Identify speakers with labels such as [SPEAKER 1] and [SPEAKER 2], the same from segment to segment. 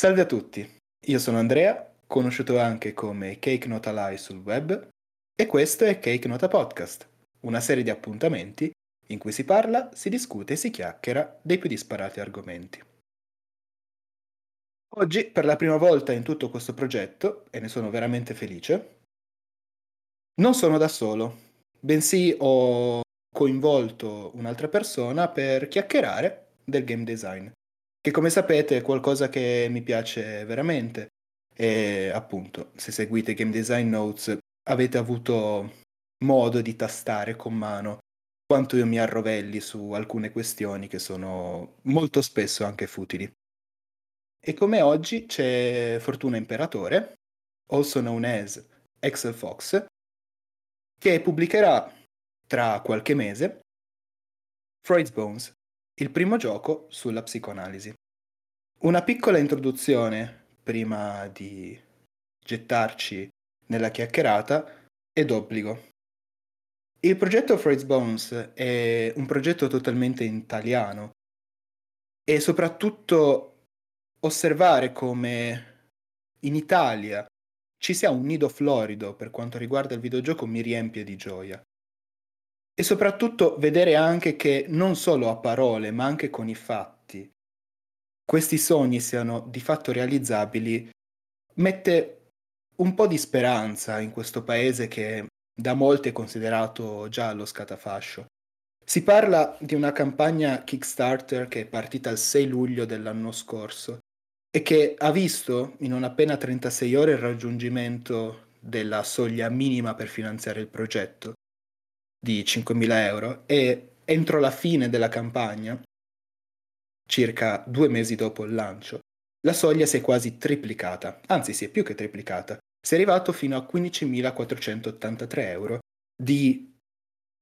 [SPEAKER 1] Salve a tutti, io sono Andrea, conosciuto anche come Cake Nota Live sul web, e questo è Cake Nota Podcast, una serie di appuntamenti in cui si parla, si discute e si chiacchiera dei più disparati argomenti. Oggi, per la prima volta in tutto questo progetto, e ne sono veramente felice, non sono da solo, bensì ho coinvolto un'altra persona per chiacchierare del game design che come sapete è qualcosa che mi piace veramente e appunto se seguite Game Design Notes avete avuto modo di tastare con mano quanto io mi arrovelli su alcune questioni che sono molto spesso anche futili. E come oggi c'è Fortuna Imperatore, also known as Excel Fox, che pubblicherà tra qualche mese Freud's Bones, il primo gioco sulla psicoanalisi. Una piccola introduzione prima di gettarci nella chiacchierata è d'obbligo. Il progetto Freud's Bones è un progetto totalmente italiano e soprattutto osservare come in Italia ci sia un nido florido per quanto riguarda il videogioco mi riempie di gioia. E soprattutto vedere anche che non solo a parole, ma anche con i fatti, questi sogni siano di fatto realizzabili, mette un po' di speranza in questo paese che da molti è considerato già allo scatafascio. Si parla di una campagna Kickstarter che è partita il 6 luglio dell'anno scorso e che ha visto in non appena 36 ore il raggiungimento della soglia minima per finanziare il progetto di 5.000 euro e entro la fine della campagna, circa due mesi dopo il lancio, la soglia si è quasi triplicata, anzi si è più che triplicata, si è arrivato fino a 15.483 euro di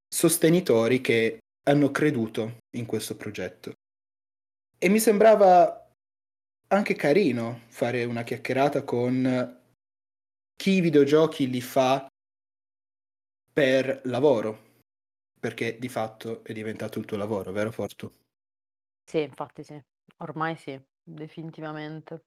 [SPEAKER 1] sostenitori che hanno creduto in questo progetto. E mi sembrava anche carino fare una chiacchierata con chi i videogiochi li fa per lavoro, perché di fatto è diventato il tuo lavoro, vero Fortu?
[SPEAKER 2] Sì, infatti sì. Ormai sì, definitivamente.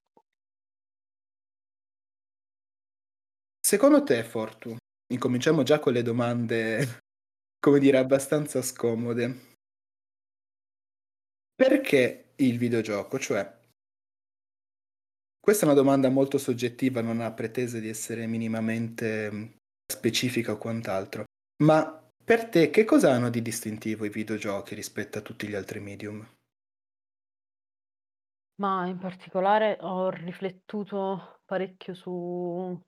[SPEAKER 1] Secondo te, Fortu, incominciamo già con le domande, come dire, abbastanza scomode. Perché il videogioco? Cioè, questa è una domanda molto soggettiva, non ha pretese di essere minimamente specifica o quant'altro. Ma per te, che cosa hanno di distintivo i videogiochi rispetto a tutti gli altri medium?
[SPEAKER 2] Ma in particolare ho riflettuto parecchio su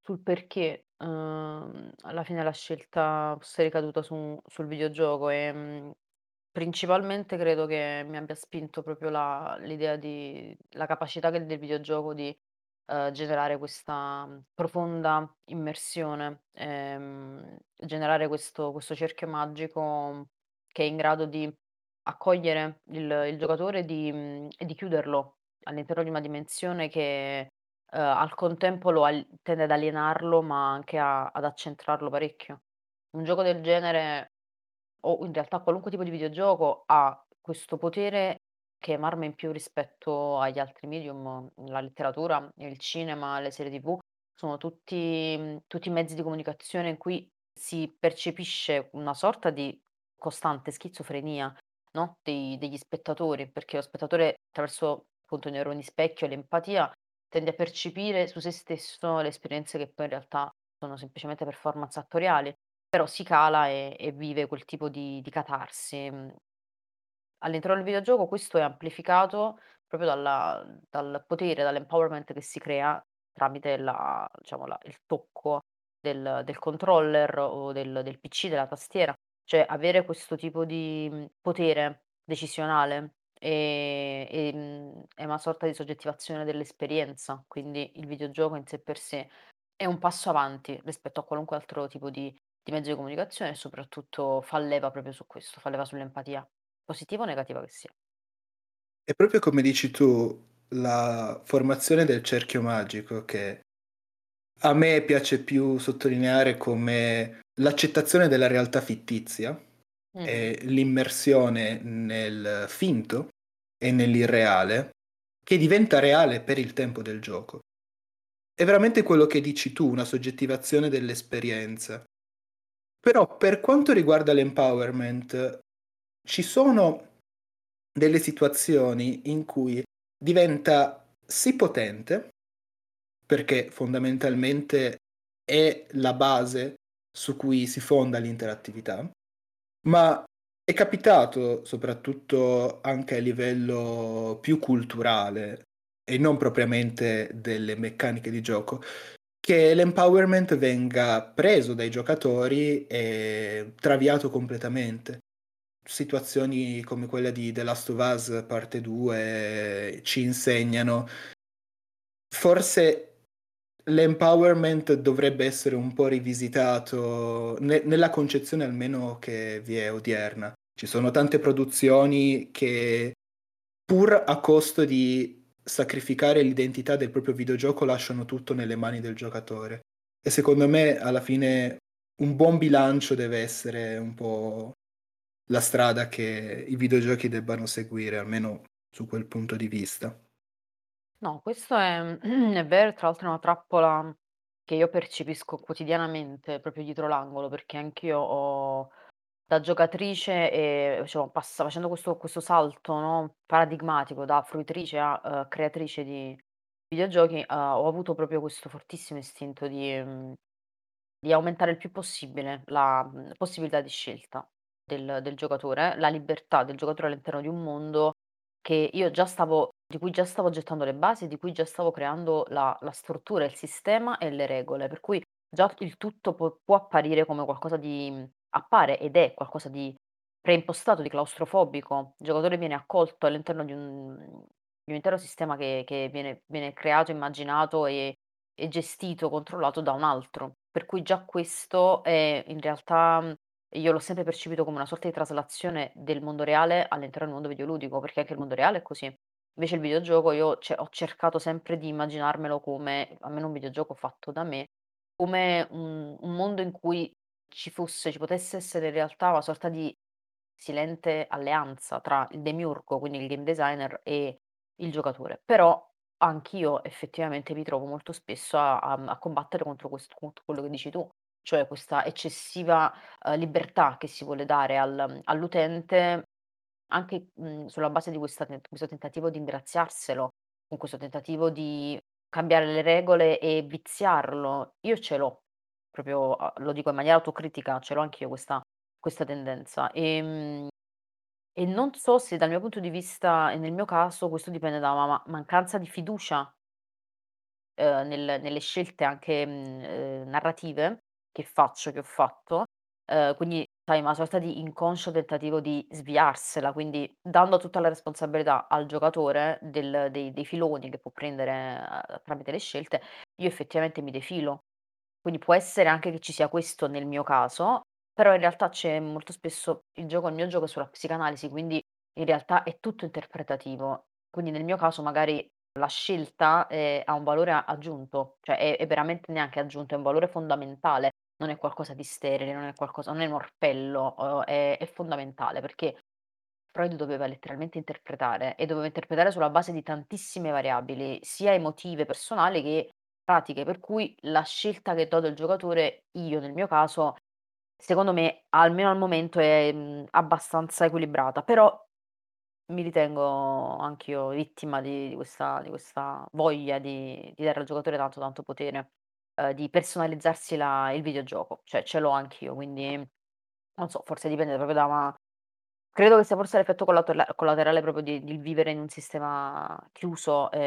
[SPEAKER 2] sul perché, uhm, alla fine la scelta fosse ricaduta su sul videogioco, ehm, principalmente credo che mi abbia spinto proprio la l'idea di la capacità del videogioco di uhm, generare questa profonda immersione, ehm, generare questo questo cerchio magico che è in grado di accogliere il il giocatore di mhmm, e di chiuderlo all'interno di una dimensione che, uhm, al contempo lo al tende ad alienarlo, ma anche a ad accentrarlo parecchio. Un gioco del genere, o in realtà qualunque tipo di videogioco, ha questo potere che è un'arma in più rispetto agli altri medium, la letteratura, il cinema, le serie TV, sono tutti mhmm, tutti mezzi di comunicazione in cui si percepisce una sorta di costante schizofrenia, no, dei degli spettatori, perché lo spettatore attraverso appunto i neuroni specchio e l'empatia tende a percepire su se stesso le esperienze che poi in realtà sono semplicemente performance attoriali, però si cala e e vive quel tipo di di catarsi, mhmm. All'interno del videogioco questo è amplificato proprio dalla dal potere, dall'empowerment che si crea tramite la diciamo la il tocco del del controller o del del PC, della tastiera. Cioè avere questo tipo di, mhmm, potere decisionale, ehm, ehm, è una sorta di soggettivazione dell'esperienza, quindi il videogioco in sé per sé è un passo avanti rispetto a qualunque altro tipo di di mezzo di comunicazione e soprattutto fa leva proprio su questo, fa leva sull'empatia. Positiva o negativa che sia.
[SPEAKER 1] È proprio come dici tu, la formazione del cerchio magico che a me piace più sottolineare come l'accettazione della realtà fittizia
[SPEAKER 2] Mh-mh.
[SPEAKER 1] e l'immersione nel finto e nell'irreale che diventa reale per il tempo del gioco. È veramente quello che dici tu, una soggettivazione dell'esperienza. Però per quanto riguarda l'empowerment, ci sono delle situazioni in cui diventa sì potente, perché fondamentalmente è la base su cui si fonda l'interattività, ma è capitato, soprattutto anche a livello più culturale e non propriamente delle meccaniche di gioco, che l'empowerment venga preso dai giocatori e traviato completamente. Situazioni come quella di The Last of Us parte 2 ci insegnano. Forse l'empowerment dovrebbe essere un po' rivisitato ne- nella concezione almeno che vi è odierna. Ci sono tante produzioni che pur a costo di sacrificare l'identità del proprio videogioco lasciano tutto nelle mani del giocatore. E secondo me alla fine un buon bilancio deve essere un po' la strada che i videogiochi debbano seguire, almeno su quel punto di vista.
[SPEAKER 2] No, questo è è vero, tra l'altro è una trappola che io percepisco quotidianamente proprio dietro l'angolo, perché anch'io ho da giocatrice e diciamo passa facendo questo questo salto, no, paradigmatico da fruitrice a, uhm, creatrice di videogiochi, uhm, ho avuto proprio questo fortissimo istinto di mhmm, di aumentare il più possibile la, mhmm, possibilità di scelta del del giocatore, la libertà del giocatore all'interno di un mondo che io già stavo di cui già stavo gettando le basi, di cui già stavo creando la la struttura, il sistema e le regole, per cui già il tutto può può apparire come qualcosa di mhmm, appare ed è qualcosa di preimpostato, di claustrofobico. Il giocatore viene accolto all'interno di un di un intero sistema che che viene viene creato, immaginato e e gestito, controllato da un altro. Per cui già questo è in realtà mhmm, io l'ho sempre percepito come una sorta di traslazione del mondo reale all'interno del mondo videoludico, perché anche il mondo reale è così. Invece il videogioco io ce ho cercato sempre di immaginarmelo come almeno un videogioco fatto da me, come un un mondo in cui ci fosse ci potesse essere in realtà una sorta di silente alleanza tra il demiurgo, quindi il game designer, e il giocatore. Però anch'io effettivamente mi trovo molto spesso a a a combattere contro quest quello che dici tu, cioè questa eccessiva, uhm, libertà che si vuole dare al all'utente anche, mhmm, sulla base di questa questo tentativo di ingraziarselo, con questo tentativo di cambiare le regole e viziarlo. Io ce l'ho, proprio a lo dico in maniera autocritica, ce l'ho anch'io questa questa tendenza. Ehm, e non so se dal mio punto di vista e nel mio caso, questo dipende da una ma mancanza di fiducia ehm, nel nelle scelte anche, mhmm, ehm, narrative che faccio, che ho fatto, ehm, quindi sai una sorta di inconscio tentativo di sviarsela, quindi dando tutta la responsabilità al giocatore del dei dei filoni che può prendere, uhm, tramite le scelte, io effettivamente mi defilo. Quindi può essere anche che ci sia questo nel mio caso, però in realtà c'è molto spesso il gioco il mio gioco è sulla psicanalisi, quindi in realtà è tutto interpretativo. Quindi nel mio caso magari la scelta, ehm, ha un valore aggiunto, cioè è è veramente neanche aggiunto, è un valore fondamentale, non è qualcosa di sterile, non è qualcosa non è un orpello, è è fondamentale perché Freud doveva letteralmente interpretare e doveva interpretare sulla base di tantissime variabili, sia emotive, personali che pratiche, per cui la scelta che do del giocatore, io nel mio caso, secondo me, almeno al momento è, mhmm, abbastanza equilibrata, però mi ritengo anch'io vittima di di questa di questa voglia di di dare al giocatore tanto, tanto potere, uhm, di personalizzarsi la il videogioco, cioè ce l'ho anch'io, quindi non so, forse dipende proprio da una credo che sia forse l'effetto collaterale proprio di di vivere in un sistema chiuso, ehm,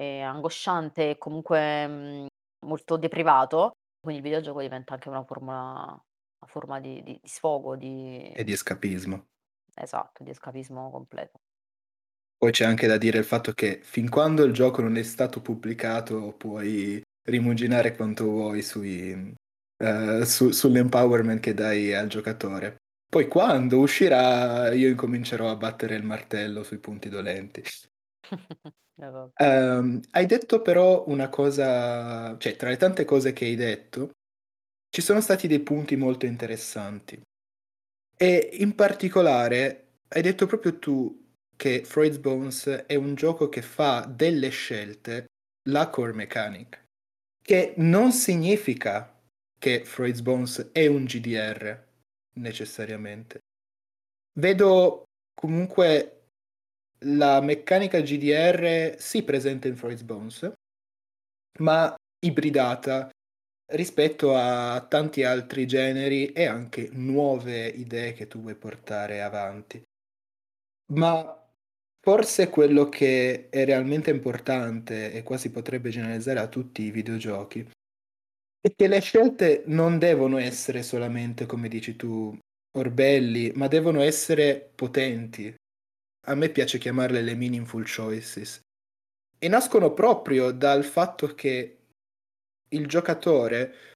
[SPEAKER 2] e angosciante e comunque, mhmm, molto deprivato, quindi il videogioco diventa anche una forma una forma di di di sfogo, di
[SPEAKER 1] E di escapismo.
[SPEAKER 2] esatto, di escapismo completo.
[SPEAKER 1] Poi c'è anche da dire il fatto che fin quando il gioco non è stato pubblicato puoi rimuginare quanto vuoi sui ehm, su sull'empowerment che dai al giocatore. Poi quando uscirà io incomincerò a battere il martello sui punti dolenti. Ehm, hai detto però una cosa cioè tra le tante cose che hai detto, ci sono stati dei punti molto interessanti e in particolare hai detto proprio tu che Freud's Bones è un gioco che fa delle scelte la core mechanic, che non significa che Freud's Bones è un GDR necessariamente. Vedo comunque la meccanica GDR sì presente in Freud's Bones, ma ibridata rispetto a tanti altri generi e anche nuove idee che tu vuoi portare avanti. Ma forse quello che è realmente importante e quasi potrebbe generalizzare a tutti i videogiochi è che le scelte non devono essere solamente, come dici tu, orbelli, ma devono essere potenti. A me piace chiamarle le meaningful choices. E nascono proprio dal fatto che il giocatore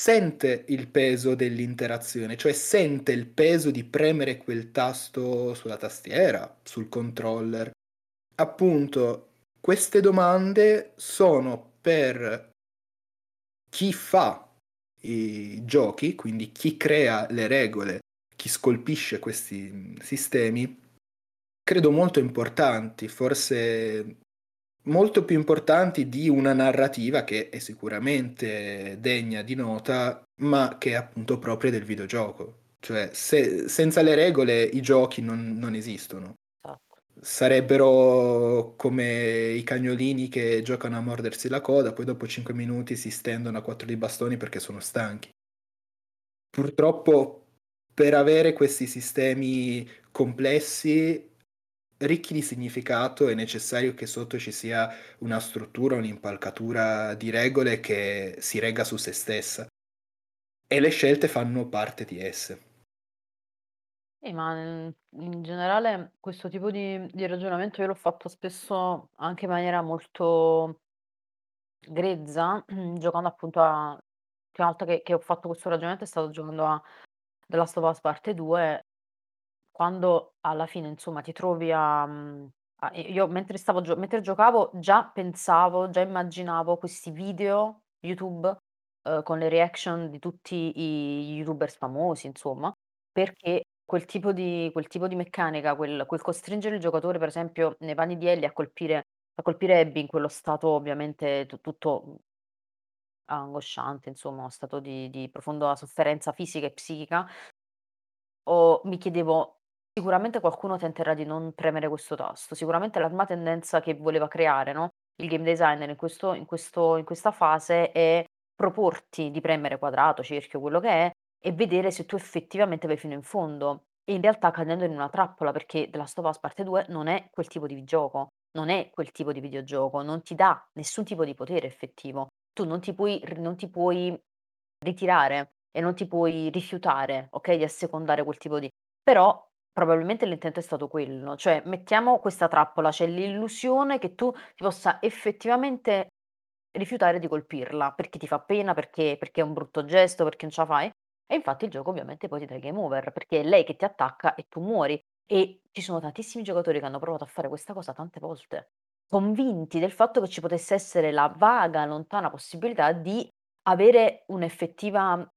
[SPEAKER 1] sente il peso dell'interazione, cioè sente il peso di premere quel tasto sulla tastiera, sul controller. Appunto, queste domande sono per chi fa i giochi, quindi chi crea le regole, chi scolpisce questi sistemi, credo molto importanti, forse molto più importanti di una narrativa che è sicuramente degna di nota, ma che è appunto propria del videogioco. Cioè, se, senza le regole i giochi non, non esistono.
[SPEAKER 2] Esatto.
[SPEAKER 1] Sarebbero come i cagnolini che giocano a mordersi la coda, poi dopo 5 minuti si stendono a quattro di bastoni perché sono stanchi. Purtroppo per avere questi sistemi complessi ricchi di significato è necessario che sotto ci sia una struttura, un'impalcatura di regole che si regga su se stessa. E le scelte fanno parte di esse.
[SPEAKER 2] Eh, ma in in generale questo tipo di di ragionamento io l'ho fatto spesso anche in maniera molto grezza, giocando appunto a l'ultima volta che che ho fatto questo ragionamento è stato giocando a The Last of Us Parte 2 quando alla fine, insomma, ti trovi a mhmm, a io mentre stavo gio mentre giocavo già pensavo, già immaginavo questi video YouTube, uhm, con le reaction di tutti i youtubers famosi, insomma, perché quel tipo di quel tipo di meccanica, quel quel costringere il giocatore, per esempio, nei panni di Ellie a colpire a colpire Abby in quello stato ovviamente tu tutto, angosciante, insomma, stato di di profonda sofferenza fisica e psichica o mi chiedevo: sicuramente qualcuno tenterà di non premere questo tasto, sicuramente la prima tendenza che voleva creare, no, il game designer in questo in questo in questa fase è proporti di premere quadrato, cerchio, quello che è, e vedere se tu effettivamente vai fino in fondo. E in realtà cadendo in una trappola, perché The Last of Us Parte 2 non è quel tipo di gioco, non è quel tipo di videogioco, non ti dà nessun tipo di potere effettivo. Tu non ti puoi non ti puoi ritirare e non ti puoi rifiutare, okay, di assecondare quel tipo di però probabilmente l'intento è stato quello, cioè mettiamo questa trappola, c'è l'illusione che tu ti possa effettivamente rifiutare di colpirla, perché ti fa pena, perché perché è un brutto gesto, perché non ce la fai, e infatti il gioco ovviamente poi ti dà game over, perché è lei che ti attacca e tu muori. E ci sono tantissimi giocatori che hanno provato a fare questa cosa tante volte, convinti del fatto che ci potesse essere la vaga, lontana possibilità di avere un'effettiva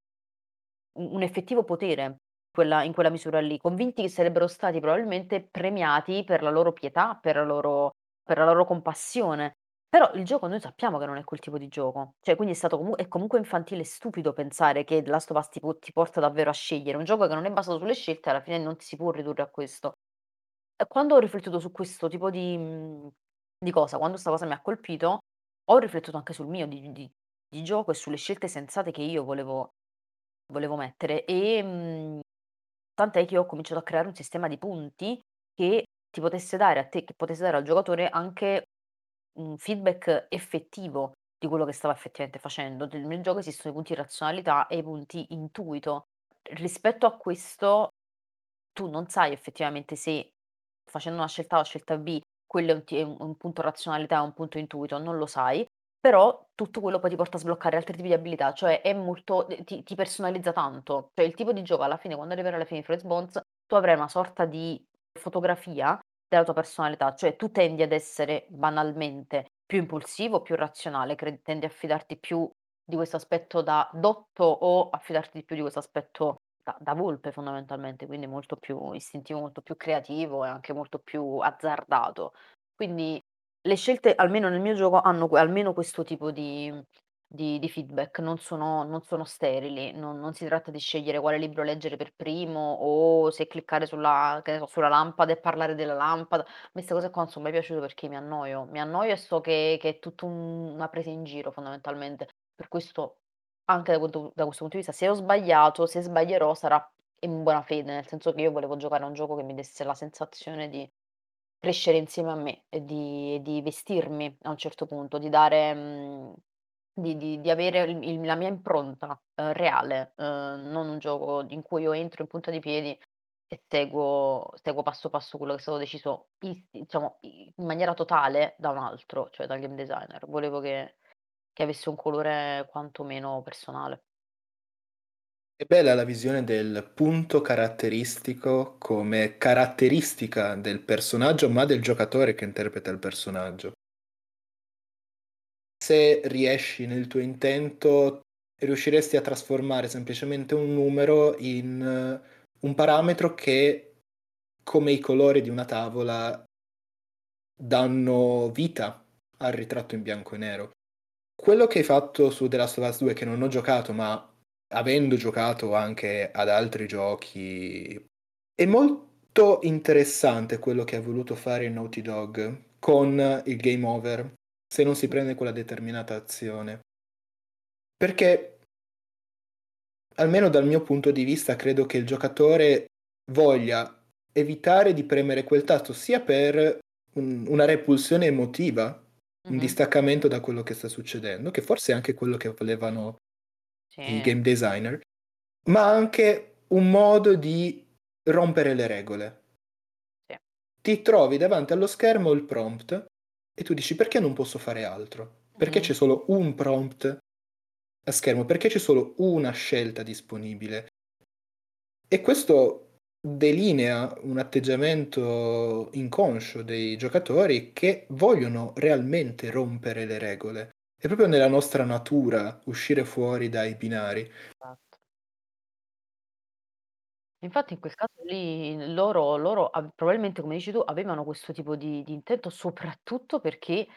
[SPEAKER 2] un un effettivo potere quella in quella misura lì, convinti che sarebbero stati probabilmente premiati per la loro pietà, per la loro per la loro compassione. Però il gioco noi sappiamo che non è quel tipo di gioco. Cioè, quindi è stato comu è comunque infantile e stupido pensare che The Last of Us ti ti porta davvero a scegliere. Un gioco che non è basato sulle scelte alla fine non ti si può ridurre a questo. E quando ho riflettuto su questo tipo di mhmm, di cosa, quando 'sta cosa mi ha colpito, ho riflettuto anche sul mio di di di gioco e sulle scelte sensate che io volevo volevo mettere, ehm, tant'è che ho cominciato a creare un sistema di punti che ti potesse dare a te che potesse dare al giocatore anche un feedback effettivo di quello che stava effettivamente facendo. Nel nel gioco esistono i punti razionalità e i punti intuito. Rispetto a questo, tu non sai effettivamente se facendo una scelta A o scelta B, quello è un ti è un un punto razionalità, è un punto intuito, non lo sai, però tutto quello poi ti porta a sbloccare altri tipi di abilità, cioè è molto ehm, ti ti personalizza tanto. Cioè il tipo di gioco alla fine, quando arriverai alla fine di Freud's Bones, tu avrai una sorta di fotografia della tua personalità, cioè tu tendi ad essere banalmente più impulsivo, più razionale, cre tendi a fidarti più di questo aspetto da dotto o a fidarti di più di questo aspetto da da volpe fondamentalmente, quindi molto più istintivo, molto più creativo e anche molto più azzardato. Quindi le scelte, almeno nel mio gioco, hanno almeno questo tipo di di di feedback, non sono non sono sterili, non non si tratta di scegliere quale libro leggere per primo o se cliccare sulla che ne so, sulla lampada e parlare della lampada. A me cose qua non son mai piaciute perché mi annoio. Mi annoio e so che che è tutto un una presa in giro fondamentalmente. Per questo anche da da questo punto di vista, se ho sbagliato, se sbaglierò sarà in buona fede, nel senso che io volevo giocare a un gioco che mi desse la sensazione di crescere insieme a me e di di vestirmi a un certo punto, di dare mhmm, di di di avere il il la mia impronta, uhm, reale, uhm, non un gioco in cui io entro in punta di piedi e seguo seguo passo passo quello che è stato deciso is diciamo in maniera totale da un altro, cioè dal game designer. Volevo che che avesse un colore quantomeno personale.
[SPEAKER 1] È bella la visione del punto caratteristico come caratteristica del personaggio, ma del giocatore che interpreta il personaggio. Se riesci nel tuo intento, riusciresti a trasformare semplicemente un numero in un parametro che, come i colori di una tavola, danno vita al ritratto in bianco e nero. Quello che hai fatto su The Last of Us 2, che non ho giocato, ma avendo giocato anche ad altri giochi, è molto interessante quello che ha voluto fare Naughty Dog con il game over, se non si prende quella determinata azione. Perché, almeno dal mio punto di vista, credo che il giocatore voglia evitare di premere quel tasto sia per un, una repulsione emotiva, un
[SPEAKER 2] Mh-mh.
[SPEAKER 1] distaccamento da quello che sta succedendo, che forse è anche quello che volevano
[SPEAKER 2] Sì.
[SPEAKER 1] game designer, ma anche un modo di rompere le regole.
[SPEAKER 2] Sì.
[SPEAKER 1] Ti trovi davanti allo schermo il prompt e tu dici: "Perché non posso fare altro? Perché
[SPEAKER 2] Mh-mh.
[SPEAKER 1] c'è solo un prompt a schermo? Perché c'è solo una scelta disponibile?" E questo delinea un atteggiamento inconscio dei giocatori che vogliono realmente rompere le regole. È proprio nella nostra natura uscire fuori dai binari.
[SPEAKER 2] Esatto. Infatti in quel caso lì loro loro probabilmente, come dici tu, avevano questo tipo di di intento soprattutto perché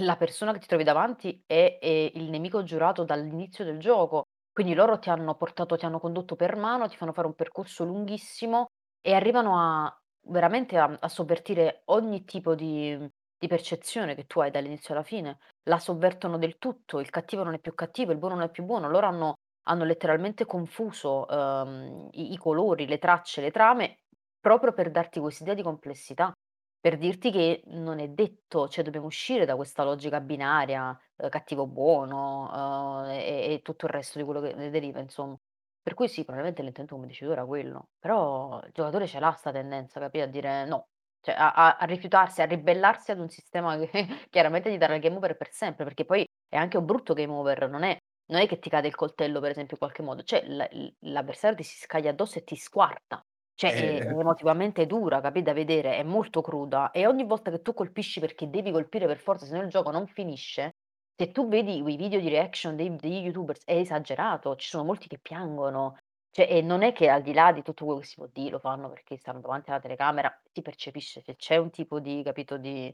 [SPEAKER 2] la persona che ti trovi davanti è è il nemico giurato dall'inizio del gioco. Quindi loro ti hanno portato ti hanno condotto per mano, ti fanno fare un percorso lunghissimo e arrivano a veramente a a sovvertire ogni tipo di di percezione che tu hai dall'inizio alla fine. La sovvertono del tutto, il cattivo non è più cattivo, il buono non è più buono. Loro hanno hanno letteralmente confuso, uhm, i i colori, le tracce, le trame, proprio per darti quest'idea di complessità, per dirti che non è detto, cioè dobbiamo uscire da questa logica binaria, uhm, cattivo buono, uhm, e e tutto il resto di quello che ne deriva insomma. Per cui sì, probabilmente l'intento come dici tu era quello, però il giocatore ce l'ha 'sta tendenza, capì, a dire no, cioè a a a rifiutarsi, a ribellarsi ad un sistema che chiaramente gli darà il game over per sempre, perché poi è anche un brutto game over, non è non è che ti cade il coltello per esempio in qualche modo, cioè l l'avversario ti si scaglia addosso e ti squarta. Cioè è è
[SPEAKER 1] Eh,
[SPEAKER 2] emotivamente dura, capì, da vedere, è molto cruda e ogni volta che tu colpisci perché devi colpire per forza, se no il gioco non finisce, se tu vedi i video di reaction dei degli youtubers è esagerato, ci sono molti che piangono. Cioè e non è che al di là di tutto quello che si può dire, lo fanno perché stanno davanti alla telecamera, si percepisce che c'è un tipo di capito, di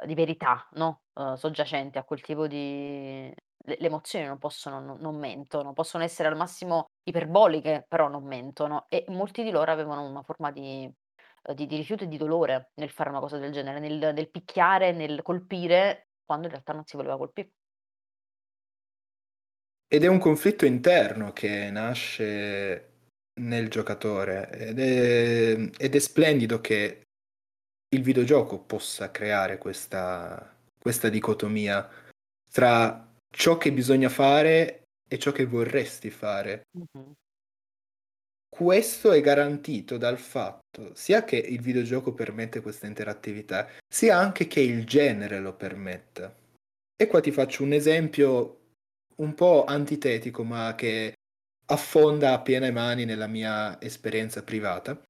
[SPEAKER 2] uhm, di verità, no, uhm, soggiacente a quel tipo di le le emozioni non possono non non mentono, possono essere al massimo iperboliche, però non mentono e molti di loro avevano una forma di uhm, di di rifiuto e di dolore nel fare una cosa del genere, nel nel picchiare, nel colpire, quando in realtà non si voleva colpì.
[SPEAKER 1] Ed è un conflitto interno che nasce nel giocatore ed è ed è splendido che il videogioco possa creare questa questa dicotomia tra ciò che bisogna fare e ciò che vorresti fare.
[SPEAKER 2] Mh-mh.
[SPEAKER 1] Questo è garantito dal fatto sia che il videogioco permette questa interattività, sia anche che il genere lo permetta. E qua ti faccio un esempio un po' antitetico, ma che affonda a piene mani nella mia esperienza privata.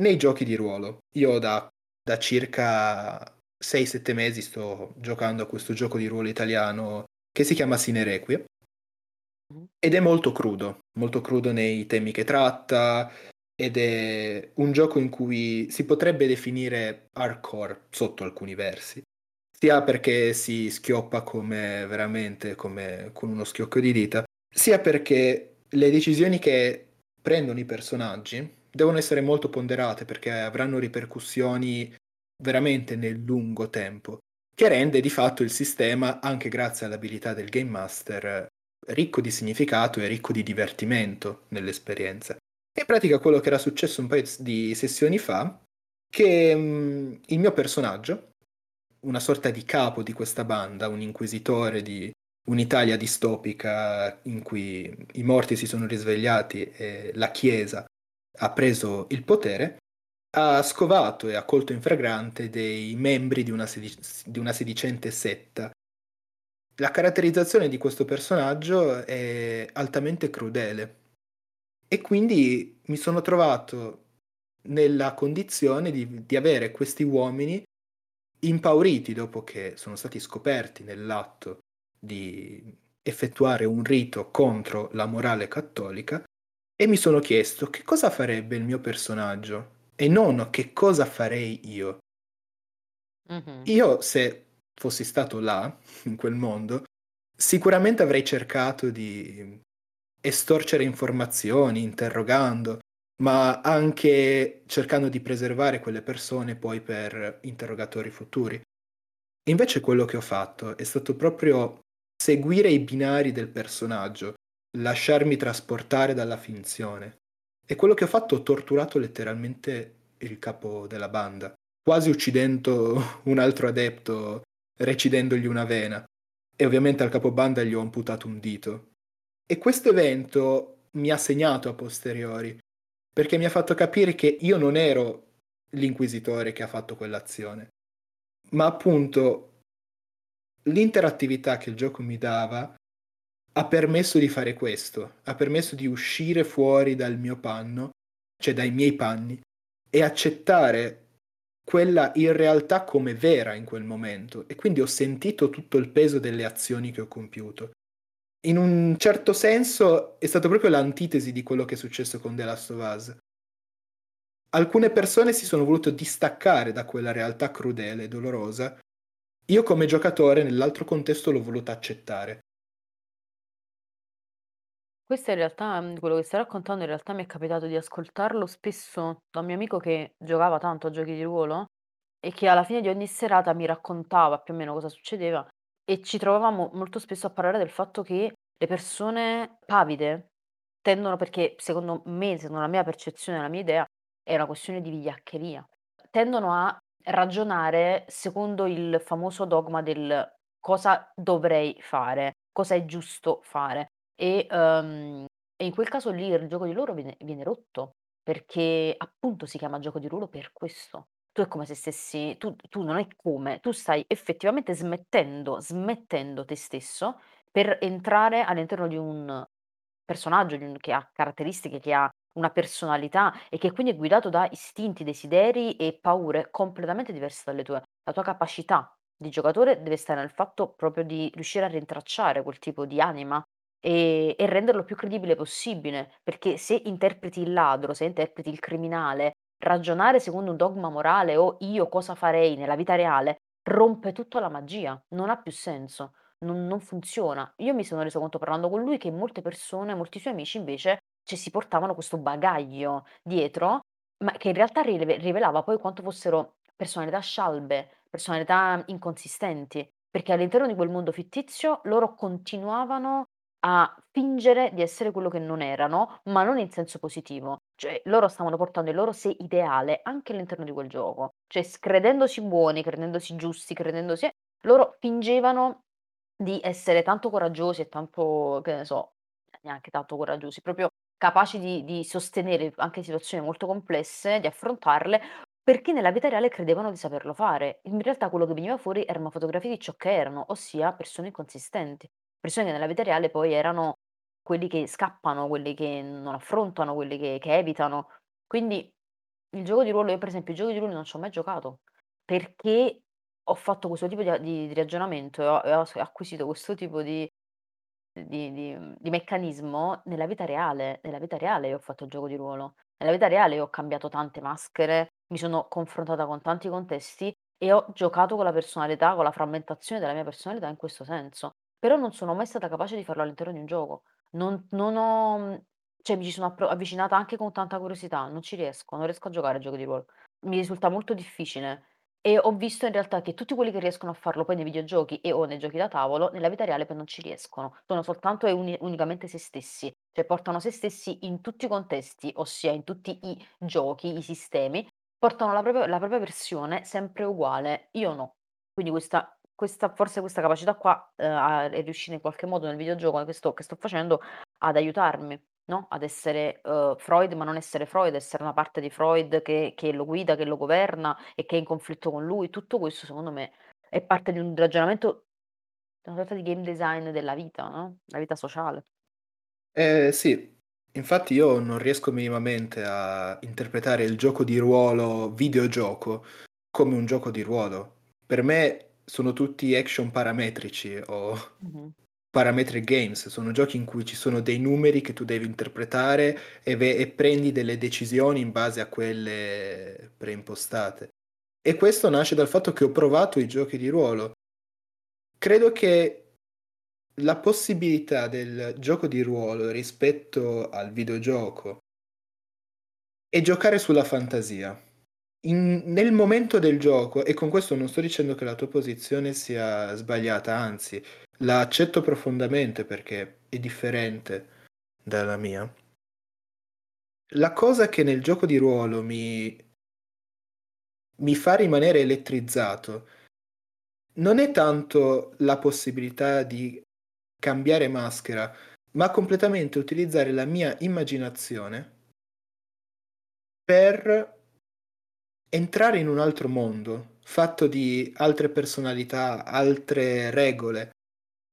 [SPEAKER 1] Nei giochi di ruolo, io da da circa 6, 7 mesi sto giocando a questo gioco di ruolo italiano che si chiama Sine Requiem
[SPEAKER 2] Mh.
[SPEAKER 1] Ed è molto crudo, molto crudo nei temi che tratta, ed è un gioco in cui si potrebbe definire hardcore sotto alcuni versi, sia perché si schioppa come veramente come con uno schiocco di dita, sia perché le decisioni che prendono i personaggi devono essere molto ponderate perché avranno ripercussioni veramente nel lungo tempo, che rende di fatto il sistema, anche grazie all'abilità del game master, ricco di significato e ricco di divertimento nell'esperienza. In pratica quello che era successo un paio di sessioni fa, che mh, il mio personaggio, una sorta di capo di questa banda, un inquisitore di un'Italia distopica in cui i morti si sono risvegliati e la Chiesa ha preso il potere, ha scovato e ha colto in fragrante dei membri di una, sedic- di una sedicente setta. La caratterizzazione di questo personaggio è altamente crudele e quindi mi sono trovato nella condizione di, di avere questi uomini impauriti dopo che sono stati scoperti nell'atto di effettuare un rito contro la morale cattolica e mi sono chiesto che cosa farebbe il mio personaggio e non che cosa farei io.
[SPEAKER 2] Mh-mh.
[SPEAKER 1] Io, se fossi stato là, in quel mondo, sicuramente avrei cercato di estorcere informazioni, interrogando, ma anche cercando di preservare quelle persone poi per interrogatori futuri. Invece quello che ho fatto è stato proprio seguire i binari del personaggio, lasciarmi trasportare dalla finzione. E quello che ho fatto ho torturato letteralmente il capo della banda, quasi uccidendo un altro adepto, recidendogli una vena. E ovviamente al capobanda gli ho amputato un dito. E questo evento mi ha segnato a posteriori, perché mi ha fatto capire che io non ero l'inquisitore che ha fatto quell'azione, ma appunto l'interattività che il gioco mi dava ha permesso di fare questo, ha permesso di uscire fuori dal mio panno, cioè dai miei panni, e accettare quella in realtà come vera in quel momento. E quindi ho sentito tutto il peso delle azioni che ho compiuto. In un certo senso è stato proprio l'antitesi di quello che è successo con The Last of Us. Alcune persone si sono volute distaccare da quella realtà crudele e dolorosa. Io come giocatore nell'altro contesto l'ho voluta accettare.
[SPEAKER 2] Questo in realtà, mhmm, quello che stai raccontando in realtà mi è capitato di ascoltarlo spesso da un mio amico che giocava tanto a giochi di ruolo e che alla fine di ogni serata mi raccontava più o meno cosa succedeva e ci trovavamo molto spesso a parlare del fatto che le persone pavide tendono perché secondo me, secondo la mia percezione, la mia idea, è una questione di vigliaccheria. Tendono a ragionare secondo il famoso dogma del cosa dovrei fare, cosa è giusto fare. E, uhm, e in quel caso lì il gioco di ruolo viene viene rotto, perché appunto si chiama gioco di ruolo per questo. Tu è come se stessi tu tu non è come, tu stai effettivamente smettendo smettendo te stesso per entrare all'interno di un personaggio, di un che ha caratteristiche, che ha una personalità e che quindi è guidato da istinti, desideri e paure completamente diverse dalle tue. La tua capacità di giocatore deve stare nel fatto proprio di riuscire a rintracciare quel tipo di anima e e renderlo più credibile possibile, perché se interpreti il ladro, se interpreti il criminale, ragionare secondo un dogma morale o io cosa farei nella vita reale, rompe tutta la magia, non ha più senso, non non funziona. Io mi sono reso conto parlando con lui che molte persone, molti suoi amici invece, cioè si portavano questo bagaglio dietro, ma che in realtà rileve rivelava poi quanto fossero personalità scialbe, personalità inconsistenti, perché all'interno di quel mondo fittizio loro continuavano a fingere di essere quello che non erano, ma non in senso positivo. Cioè, loro stavano portando il loro sé ideale anche all'interno di quel gioco. Cioè, credendosi buoni, credendosi giusti, credendosi loro fingevano di essere tanto coraggiosi e tanto, che ne so, neanche tanto coraggiosi, proprio capaci di di sostenere anche situazioni molto complesse, di affrontarle, perché nella vita reale credevano di saperlo fare. In realtà quello che veniva fuori era una fotografia di ciò che erano, ossia persone inconsistenti. Persone che nella vita reale poi erano quelli che scappano, quelli che non affrontano, quelli che che evitano. Quindi il gioco di ruolo io per esempio i giochi di ruolo non c'ho mai giocato, perché ho fatto questo tipo di di di ragionamento e ho ho acquisito questo tipo di di meccanismo nella vita reale. Nella vita reale io ho fatto il gioco di ruolo. Nella vita reale io ho cambiato tante maschere, mi sono confrontata con tanti contesti e ho giocato con la personalità, con la frammentazione della mia personalità in questo senso. Però non sono mai stata capace di farlo all'interno di un gioco. Non non ho cioè mi ci sono avvicinata anche con tanta curiosità, non ci riesco, non riesco a giocare a giochi di ruolo. Mi risulta molto difficile e ho visto in realtà che tutti quelli che riescono a farlo poi nei videogiochi e o nei giochi da tavolo, nella vita reale poi non ci riescono. Sono soltanto e uni unicamente se stessi, cioè portano se stessi in tutti i contesti, ossia in tutti i giochi, i sistemi, portano la propria la propria versione sempre uguale. Io no. Quindi questa questa forse questa capacità qua, ehm, a è riuscita in qualche modo nel videogioco che sto che sto facendo ad aiutarmi, no, ad essere, uhm, Freud, ma non essere Freud, essere una parte di Freud che che lo guida, che lo governa e che è in conflitto con lui. Tutto questo secondo me è parte di un ragionamento una sorta di game design della vita, no, la vita sociale.
[SPEAKER 1] Eh sì, infatti io non riesco minimamente a interpretare il gioco di ruolo videogioco come un gioco di ruolo. Per me sono tutti action parametrici o
[SPEAKER 2] Mh-mh.
[SPEAKER 1] parametric games, sono giochi in cui ci sono dei numeri che tu devi interpretare e, ve- e prendi delle decisioni in base a quelle preimpostate. E questo nasce dal fatto che ho provato i giochi di ruolo. Credo che la possibilità del gioco di ruolo rispetto al videogioco è giocare sulla fantasia. In- nel momento del gioco, e con questo non sto dicendo che la tua posizione sia sbagliata, anzi, la accetto profondamente perché è differente dalla mia. La cosa che nel gioco di ruolo mi, mi fa rimanere elettrizzato non è tanto la possibilità di cambiare maschera, ma completamente utilizzare la mia immaginazione per entrare in un altro mondo, fatto di altre personalità, altre regole,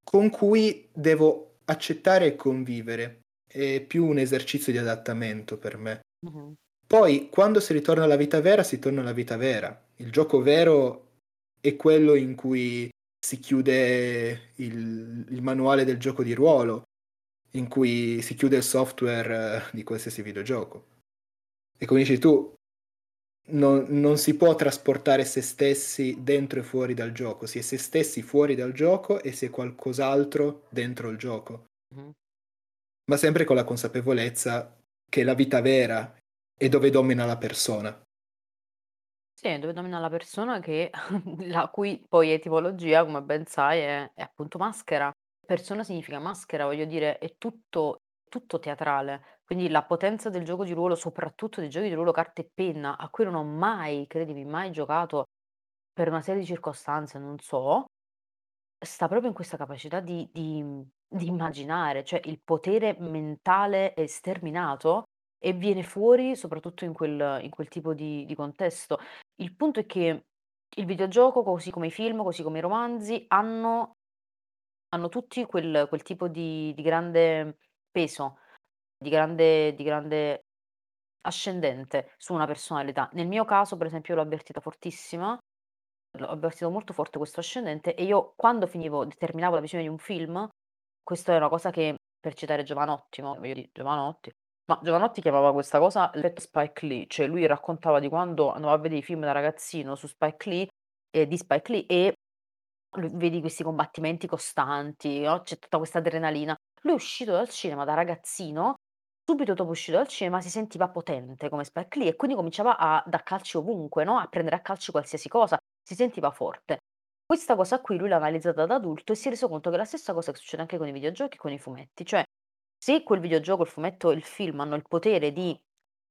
[SPEAKER 1] con cui devo accettare e convivere. È più un esercizio di adattamento per me.
[SPEAKER 2] Mh-mh.
[SPEAKER 1] Poi, quando si ritorna alla vita vera, si torna alla vita vera. Il gioco vero è quello in cui si chiude il, il manuale del gioco di ruolo, in cui si chiude il software eh, di qualsiasi videogioco. E come dici tu, non, non, si può trasportare se stessi dentro e fuori dal gioco, si è se stessi fuori dal gioco e si è qualcos'altro dentro il gioco. Mm-hmm. Ma sempre con la consapevolezza che la vita vera è dove domina la persona.
[SPEAKER 2] Sì, dove domina la persona che la cui poi etimologia, come ben sai, è è appunto maschera. Persona significa maschera, voglio dire, è tutto tutto teatrale. Quindi la potenza del gioco di ruolo, soprattutto dei giochi di ruolo carta e penna, a cui non ho mai, credimi, mai giocato per una serie di circostanze, non so, sta proprio in questa capacità di di di immaginare, cioè il potere mentale è sterminato e viene fuori soprattutto in quel in quel tipo di di contesto. Il punto è che il videogioco, così come i film, così come i romanzi, hanno hanno tutti quel quel tipo di di grande peso, di grande di grande ascendente su una personalità. Nel mio caso, per esempio, l'ho avvertita fortissima, l'ho avvertito molto forte questo ascendente e io quando finivo terminavo la visione di un film, questo è una cosa che per citare Giovanotti, no, di Giovanotti ma Giovanotti chiamava questa cosa l'effetto Spike Lee, cioè lui raccontava di quando andava a vedere i film da ragazzino su Spike Lee ehm, di Spike Lee e vedi questi combattimenti costanti, no, c'è tutta questa adrenalina. Lui è uscito dal cinema da ragazzino, subito dopo uscito dal cinema si sentiva potente come Spike Lee e quindi cominciava a dar calci ovunque, no, a prendere a calci qualsiasi cosa, si sentiva forte. Questa cosa qui lui l'ha analizzata da adulto e si è reso conto che è la stessa cosa che succede anche con i videogiochi e con i fumetti, cioè se quel videogioco, il fumetto e il film hanno il potere di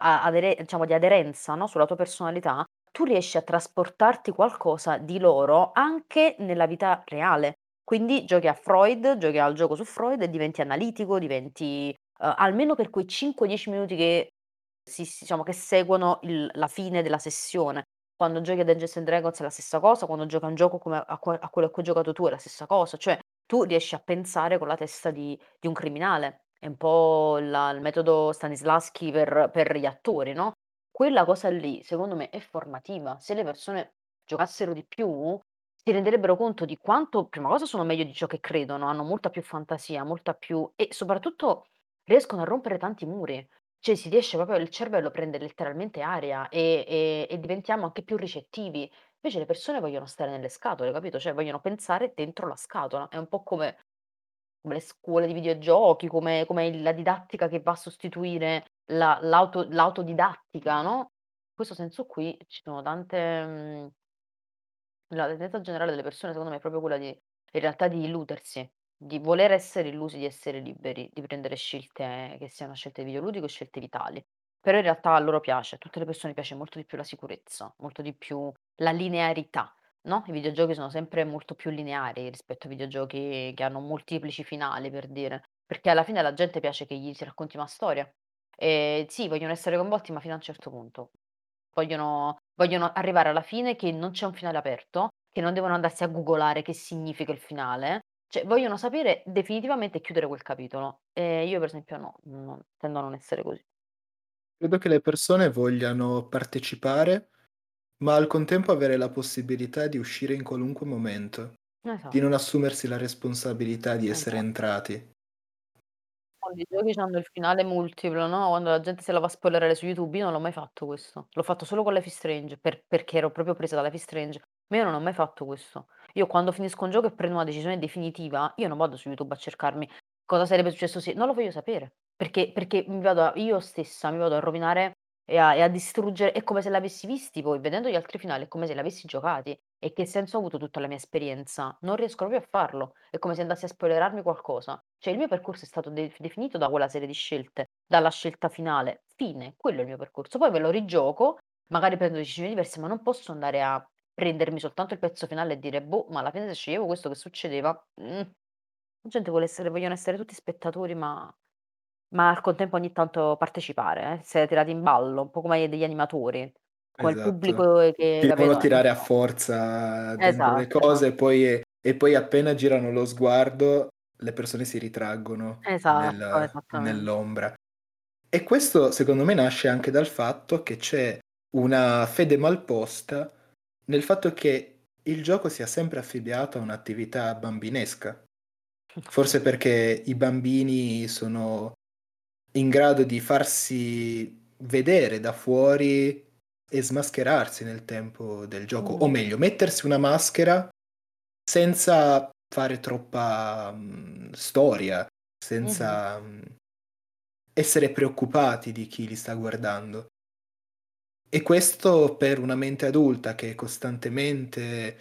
[SPEAKER 2] a diciamo di aderenza, no, sulla tua personalità, tu riesci a trasportarti qualcosa di loro anche nella vita reale. Quindi giochi a Freud, giochi al gioco su Freud e diventi analitico, diventi uhm, almeno per quei 5, 10 minuti che si diciamo che seguono il la fine della sessione. Quando giochi a Dungeons and Dragons è la stessa cosa, quando giochi a un gioco come a a quello a cui hai giocato tu è la stessa cosa, cioè tu riesci a pensare con la testa di di un criminale. È un po' la il metodo Stanislavski per per gli attori, no, quella cosa lì secondo me è formativa. Se le persone giocassero di più, si renderebbero conto di quanto, prima cosa, sono meglio di ciò che credono, hanno molta più fantasia, molta più e soprattutto riescono a rompere tanti muri. Cioè si riesce proprio il cervello prende letteralmente aria e e e diventiamo anche più ricettivi. Invece le persone vogliono stare nelle scatole, capito, cioè vogliono pensare dentro la scatola. È un po' come come le scuole di videogiochi, come come la didattica che va a sostituire la l'auto l'autodidattica, no, in questo senso qui ci sono tante mhmm la tendenza generale delle persone secondo me è proprio quella di in realtà di illudersi, di voler essere illusi di essere liberi, di prendere scelte che siano scelte videoludiche o scelte vitali. Però in realtà a loro piace, a tutte le persone piace molto di più la sicurezza, molto di più la linearità, no, i videogiochi sono sempre molto più lineari rispetto ai videogiochi che hanno molteplici finali, per dire, perché alla fine alla gente piace che gli si racconti una storia. Ehm, sì, vogliono essere coinvolti, ma fino a un certo punto. Vogliono vogliono arrivare alla fine che non c'è un finale aperto, che non devono andarsi a googolare che significa il finale, cioè vogliono sapere definitivamente e chiudere quel capitolo. E io per esempio no, non tendo a non essere così.
[SPEAKER 1] Credo che le persone vogliano partecipare, ma al contempo avere la possibilità di uscire in qualunque momento, di
[SPEAKER 2] Esatto.
[SPEAKER 1] non assumersi la responsabilità di essere
[SPEAKER 2] Esa
[SPEAKER 1] entrati.
[SPEAKER 2] Quando i giochi c'hanno il finale multiplo, no, quando la gente se la va a spoilerare su YouTube, io non l'ho mai fatto questo. L'ho fatto solo con Life is Strange per perché ero proprio presa da Life is Strange, ma io non ho mai fatto questo. Io quando finisco un gioco e prendo una decisione definitiva, io non vado su YouTube a cercarmi cosa sarebbe successo se non lo voglio sapere, perché perché mi vado a io stessa mi vado a rovinare e a e a distruggere è come se l'avessi visti poi, vedendo gli altri finali, è come se li avessi giocati. E che senso ha avuto tutta la mia esperienza? Non riesco proprio a farlo. È come se andassi a spoilerarmi qualcosa. Cioè il mio percorso è stato de definito da quella serie di scelte, dalla scelta finale. Fine, quello è il mio percorso. Poi me lo rigioco, magari prendo decisioni diverse, ma non posso andare a prendermi soltanto il pezzo finale e dire: "Boh, ma alla fine se sceglievo questo che succedeva?" Mh. La gente vuole essere vogliono essere tutti spettatori, ma ma al contempo ogni tanto partecipare, eh, essere tirati in ballo, un po' come degli animatori, come il
[SPEAKER 1] Esatto.
[SPEAKER 2] pubblico che
[SPEAKER 1] Ti devono
[SPEAKER 2] capito,
[SPEAKER 1] tirare a forza dentro le
[SPEAKER 2] Esatto,
[SPEAKER 1] cose
[SPEAKER 2] esatto.
[SPEAKER 1] e poi e poi appena girano lo sguardo, le persone si ritraggono
[SPEAKER 2] Esatto,
[SPEAKER 1] nel
[SPEAKER 2] esattamente.
[SPEAKER 1] nell'ombra. E questo secondo me nasce anche dal fatto che c'è una fede malposta nel fatto che il gioco sia sempre affibbiato a un'attività bambinesca. Forse perché i bambini sono in grado di farsi vedere da fuori e smascherarsi nel tempo del gioco, o
[SPEAKER 2] Mh-mh.
[SPEAKER 1] meglio mettersi una maschera senza fare troppa, mhmm, storia,
[SPEAKER 2] Mh-mh.
[SPEAKER 1] senza, mhmm, essere preoccupati di chi li sta guardando. E questo per una mente adulta che è costantemente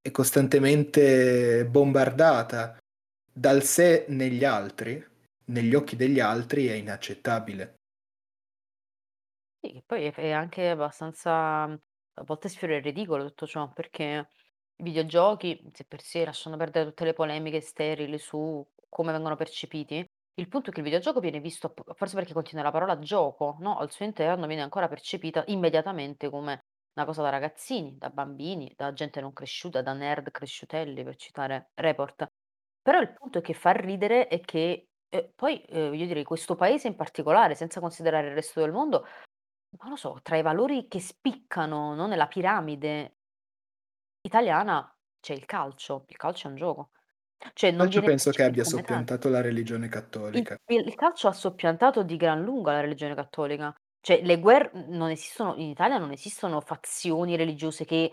[SPEAKER 1] è costantemente bombardata dal sé negli altri, negli occhi degli altri, è inaccettabile.
[SPEAKER 2] Sì, che poi è anche abbastanza a volte sfiora il ridicolo tutto ciò, perché i videogiochi sé per sé, lasciando perdere tutte le polemiche sterili su come vengono percepiti, il punto è che il videogioco viene visto forse perché contiene la parola gioco, no, al suo interno viene ancora percepita immediatamente come una cosa da ragazzini, da bambini, da gente non cresciuta, da nerd cresciutelli, per citare Report. Però il punto è che fa ridere e che e poi, ehm, voglio dire, questo paese in particolare, senza considerare il resto del mondo, non lo so, tra i valori che spiccano, no, nella piramide italiana c'è il calcio. Il calcio è un gioco. Cioè non
[SPEAKER 1] Calcio
[SPEAKER 2] viene
[SPEAKER 1] penso che abbia
[SPEAKER 2] tale.
[SPEAKER 1] soppiantato la religione
[SPEAKER 2] Il
[SPEAKER 1] cattolica.
[SPEAKER 2] il calcio ha soppiantato di gran lunga la religione cattolica. Cioè le guer mhmm, non esistono in Italia non esistono fazioni religiose che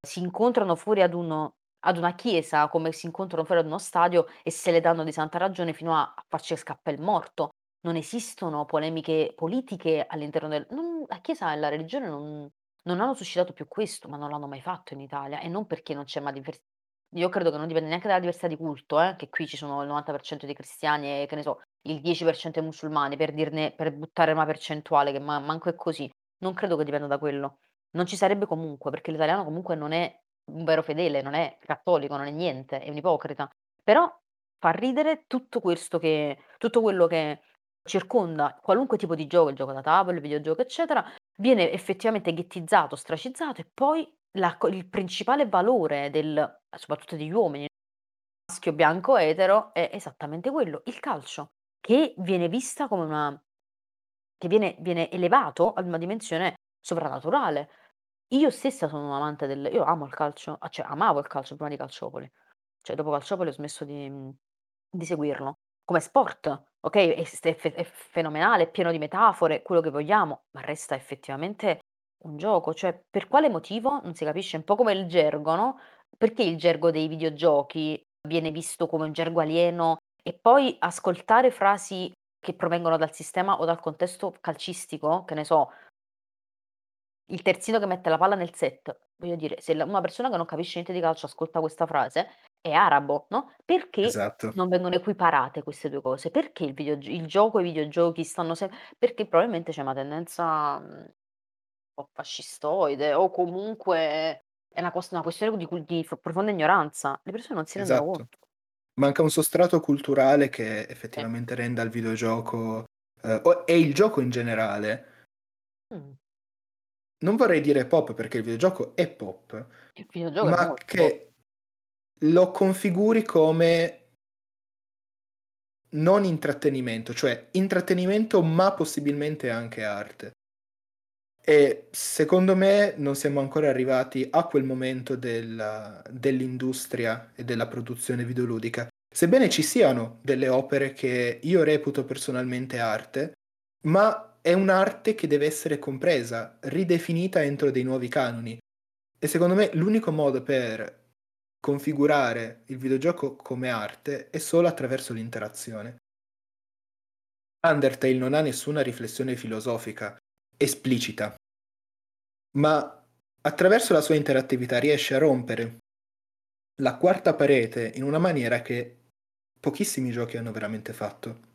[SPEAKER 2] si incontrano fuori ad uno ad una chiesa, come si incontrano fuori ad uno stadio e se le danno di santa ragione fino a a farci scappa il morto. Non esistono polemiche politiche all'interno del non la chiesa e la religione non non hanno suscitato più questo, ma non l'hanno mai fatto in Italia e non perché non c'è una divers io credo che non dipende neanche dalla diversità di culto, eh, che qui ci sono il 90% di cristiani e che ne so, il 10% è musulmani, per dirne per buttare una percentuale che ma manco è così. Non credo che dipenda da quello. Non ci sarebbe comunque, perché l'italiano comunque non è un vero fedele, non è cattolico, non è niente, è un ipocrita. Però fa ridere tutto questo che tutto quello che circonda qualunque tipo di gioco, il gioco da tavolo, il videogioco, eccetera, viene effettivamente ghettizzato, ostracizzato e poi la il principale valore del soprattutto degli uomini, maschio bianco etero, è esattamente quello, il calcio, che viene vista come una che viene viene elevato ad una dimensione sovrannaturale. io stessa sono un'amante del io amo il calcio, a cioè amavo il calcio prima di Calciopoli. Cioè dopo Calciopoli ho smesso di di seguirlo. Come sport, okay, è è è fenomenale, è pieno di metafore, quello che vogliamo, ma resta effettivamente un gioco. Cioè, per quale motivo non si capisce, un po' come il gergo, no, perché il gergo dei videogiochi viene visto come un gergo alieno e poi ascoltare frasi che provengono dal sistema o dal contesto calcistico, che ne so il terzino che mette la palla nel set, voglio dire, se la una persona che non capisce niente di calcio ascolta questa frase, è arabo, no, perché
[SPEAKER 1] Esatto.
[SPEAKER 2] non vengono equiparate queste 2 cose? Perché il videog il gioco e i videogiochi stanno se perché probabilmente c'è una tendenza, mhmm, po' fascistoide o comunque è una cos una questione di di profonda ignoranza. Le persone non si rendono
[SPEAKER 1] Esatto.
[SPEAKER 2] conto.
[SPEAKER 1] Manca un sostrato culturale che effettivamente renda il videogioco, o e il gioco in generale
[SPEAKER 2] Mh.
[SPEAKER 1] non vorrei dire pop perché il videogioco è pop,
[SPEAKER 2] videogioco è
[SPEAKER 1] ma
[SPEAKER 2] pop.
[SPEAKER 1] che lo configuri come non intrattenimento, cioè intrattenimento, ma possibilmente anche arte. E secondo me non siamo ancora arrivati a quel momento della dell'industria e della produzione videoludica. Sebbene ci siano delle opere che io reputo personalmente arte, ma è un'arte che deve essere compresa, ridefinita entro dei nuovi canoni. E secondo me l'unico modo per configurare il videogioco come arte è solo attraverso l'interazione. Undertale non ha nessuna riflessione filosofica esplicita, ma attraverso la sua interattività riesce a rompere la quarta parete in una maniera che pochissimi giochi hanno veramente fatto.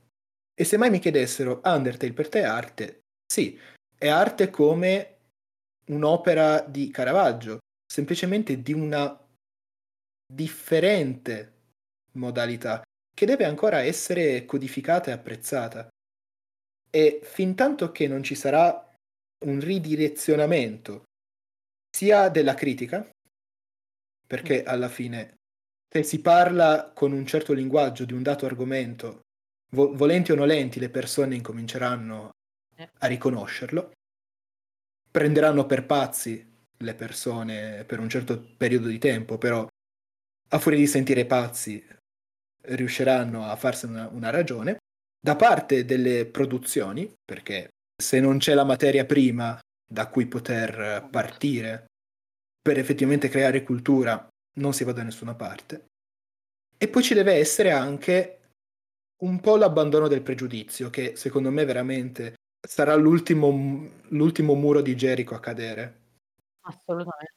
[SPEAKER 1] E se mai mi chiedessero: "Undertale per te è arte?" Sì, è arte come un'opera di Caravaggio, semplicemente di una differente modalità, che deve ancora essere codificata e apprezzata. E fintanto che non ci sarà un ridirezionamento sia della critica, perché alla fine se si parla con un certo linguaggio di un dato argomento, vo volenti o nolenti le persone incominceranno
[SPEAKER 2] Eh.
[SPEAKER 1] a riconoscerlo. Prenderanno per pazzi le persone per un certo periodo di tempo, però a furia di sentire pazzi riusciranno a farsene una una ragione. Da parte delle produzioni, perché se non c'è la materia prima da cui poter partire per effettivamente creare cultura, non si va da nessuna parte. E poi ci deve essere anche un po' l'abbandono del pregiudizio, che secondo me veramente sarà l'ultimo l'ultimo muro di Gerico a cadere.
[SPEAKER 2] Assolutamente.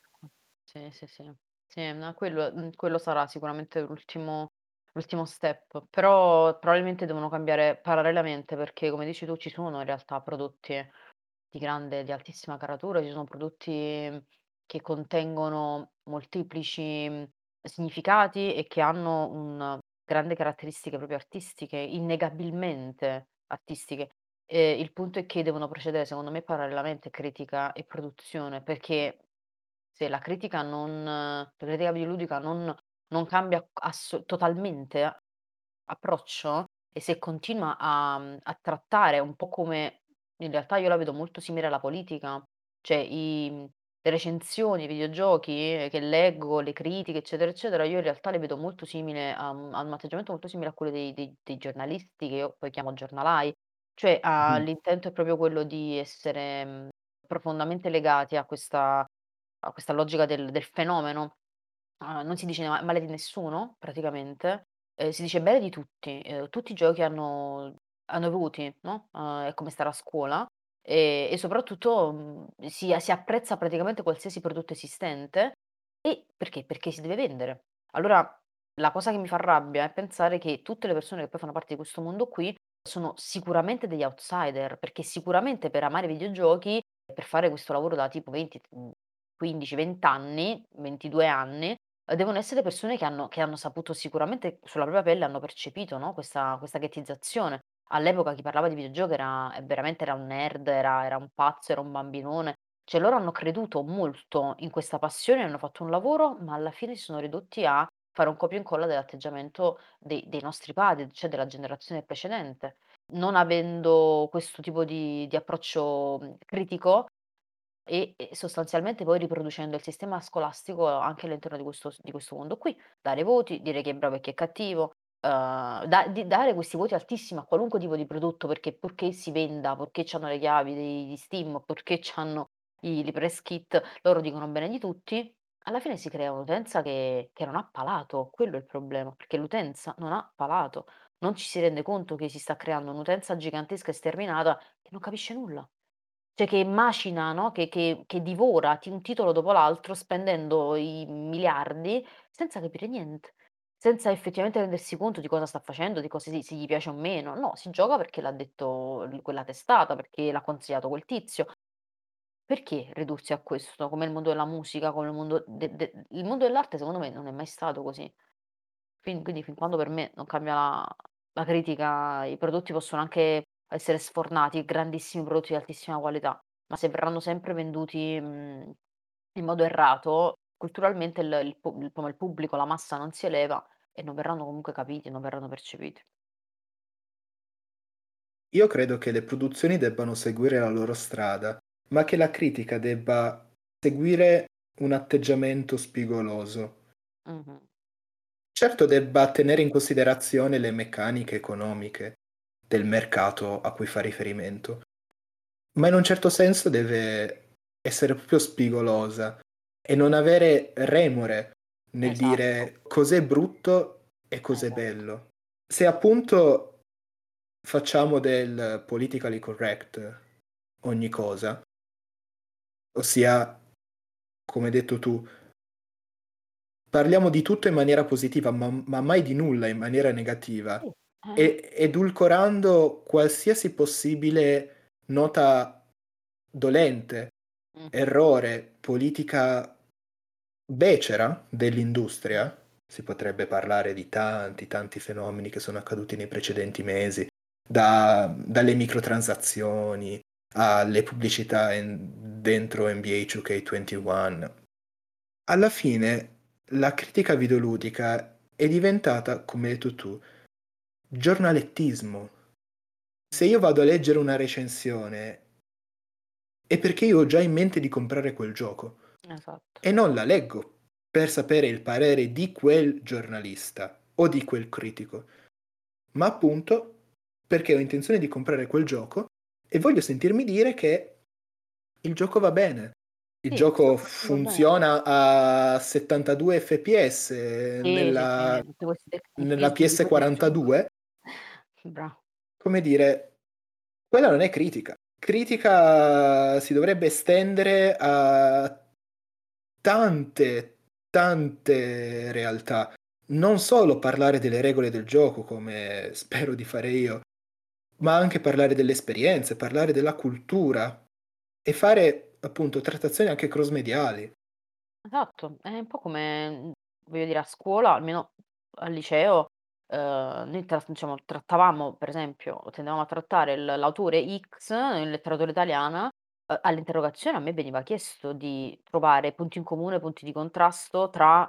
[SPEAKER 2] Sì, sì, sì. Sì, no, quello mhmm, quello sarà sicuramente l'ultimo l'ultimo step, però probabilmente devono cambiare parallelamente perché, come dici tu, ci sono in realtà prodotti di grande di altissima caratura, ci sono prodotti che contengono molteplici, mhmm, significati e che hanno un grande caratteristiche proprio artistiche, innegabilmente artistiche. Ehm, il punto è che devono procedere secondo me parallelamente critica e produzione, perché se la critica non la critica videoludica non non cambia asso totalmente approccio e se continua a a trattare un po' come in realtà io la vedo molto simile alla politica, cioè i le recensioni ai videogiochi che leggo, le critiche, eccetera, eccetera, io in realtà le vedo molto simile a un a un atteggiamento molto simile a quello dei dei dei giornalisti che io poi chiamo giornalai, cioè a
[SPEAKER 1] Mh-mh.
[SPEAKER 2] l'intento è proprio quello di essere, mhmm, profondamente legati a questa a questa logica del del fenomeno. Uhm, non si dice ma male di nessuno praticamente, ehm, si dice bene di tutti. Ehm, tutti i giochi hanno hanno avuti, no, uhm, è come stare a scuola, e e soprattutto, mhmm, si si apprezza praticamente qualsiasi prodotto esistente e perché? Perché si deve vendere. Allora la cosa che mi fa rabbia è pensare che tutte le persone che poi fanno parte di questo mondo qui sono sicuramente degli outsider, perché sicuramente per amare i videogiochi e per fare questo lavoro da tipo 20, mhmm, 15, 20 anni, 22 anni, uhm, devono essere persone che hanno che hanno saputo sicuramente sulla propria pelle hanno percepito, no, questa questa ghettizzazione. All'epoca chi parlava di videogiochi era ehm, veramente era un nerd, era era un pazzo, era un bambinone. Cioè loro hanno creduto molto in questa passione, hanno fatto un lavoro, ma alla fine si sono ridotti a fare un copia e incolla dell'atteggiamento dei dei nostri padri, cioè della generazione precedente. Non avendo questo tipo di di approccio, critico E sostanzialmente poi riproducendo il sistema scolastico anche all'interno di questo di questo mondo qui. Dare voti, dire chi è bravo e chi è cattivo, uhm, da di dare questi voti altissimi a qualunque tipo di prodotto perché purché si venda, purché c'hanno le chiavi di Steam, purché c'hanno i li press kit, loro dicono bene di tutti, alla fine si crea un'utenza che che non ha palato, quello è il problema, perché l'utenza non ha palato. Non ci si rende conto che si sta creando un'utenza gigantesca e sterminata che non capisce nulla. Cioè che macina, no, che che che divora ti un titolo dopo l'altro spendendo i miliardi senza capire niente, senza effettivamente rendersi conto di cosa sta facendo, di cosa si se gli piace o meno. No, si gioca perché l'ha detto quella testata, perché l'ha consigliato quel tizio. Perché ridursi a questo? Come il mondo della musica, come il mondo de de il mondo dell'arte secondo me non è mai stato così. Fin quindi fin quando per me non cambia la la critica, i prodotti possono anche essere sfornati, grandissimi prodotti di altissima qualità, ma se verranno sempre venduti, mhmm, in modo errato, culturalmente il il il come il pubblico, la massa non si eleva e non verranno comunque capiti, non verranno percepiti.
[SPEAKER 1] Io credo che le produzioni debbano seguire la loro strada, ma che la critica debba seguire un atteggiamento spigoloso.
[SPEAKER 2] Mh-mh.
[SPEAKER 1] Certo debba tenere in considerazione le meccaniche economiche del mercato a cui fa riferimento, ma in un certo senso deve essere proprio spigolosa e non avere remore nel
[SPEAKER 2] Esatto,
[SPEAKER 1] dire cos'è brutto e cos'è
[SPEAKER 2] esatto.
[SPEAKER 1] bello. Se appunto facciamo del politically correct ogni cosa, ossia, come hai detto tu, parliamo di tutto in maniera positiva, ma ma mai di nulla in maniera negativa,
[SPEAKER 2] eh.
[SPEAKER 1] E edulcorando qualsiasi possibile nota dolente,
[SPEAKER 2] Mh-mh.
[SPEAKER 1] errore, politica becera dell'industria, si potrebbe parlare di tanti, tanti fenomeni che sono accaduti nei precedenti mesi, da dalle microtransazioni alle pubblicità in dentro NBA 2K21. Alla fine la critica videoludica è diventata, come hai detto tu, giornalettismo. Se io vado a leggere una recensione è perché io ho già in mente di comprare quel gioco
[SPEAKER 2] Esatto.
[SPEAKER 1] e non la leggo per sapere il parere di quel giornalista o di quel critico, ma appunto perché ho intenzione di comprare quel gioco e voglio sentirmi dire che il gioco va bene. Il
[SPEAKER 2] Sì,
[SPEAKER 1] gioco funziona a 72 FPS
[SPEAKER 2] Sì, sì, sì,
[SPEAKER 1] nella
[SPEAKER 2] tutti questi
[SPEAKER 1] nella
[SPEAKER 2] tecnicismi di cui facciamo
[SPEAKER 1] PS42,
[SPEAKER 2] bra
[SPEAKER 1] come dire, quella non è critica. Critica si dovrebbe estendere a tante, tante realtà. Non solo parlare delle regole del gioco, come spero di fare io, ma anche parlare delle esperienze, parlare della cultura e fare appunto trattazioni anche cross-mediali.
[SPEAKER 2] Esatto, è un po' come, voglio dire a scuola, almeno al liceo, uhm, noi tra diciamo trattavamo per esempio tendevamo a trattare l l'autore X in letteratura italiana, uhm, all'interrogazione a me veniva chiesto di trovare punti in comune, punti di contrasto tra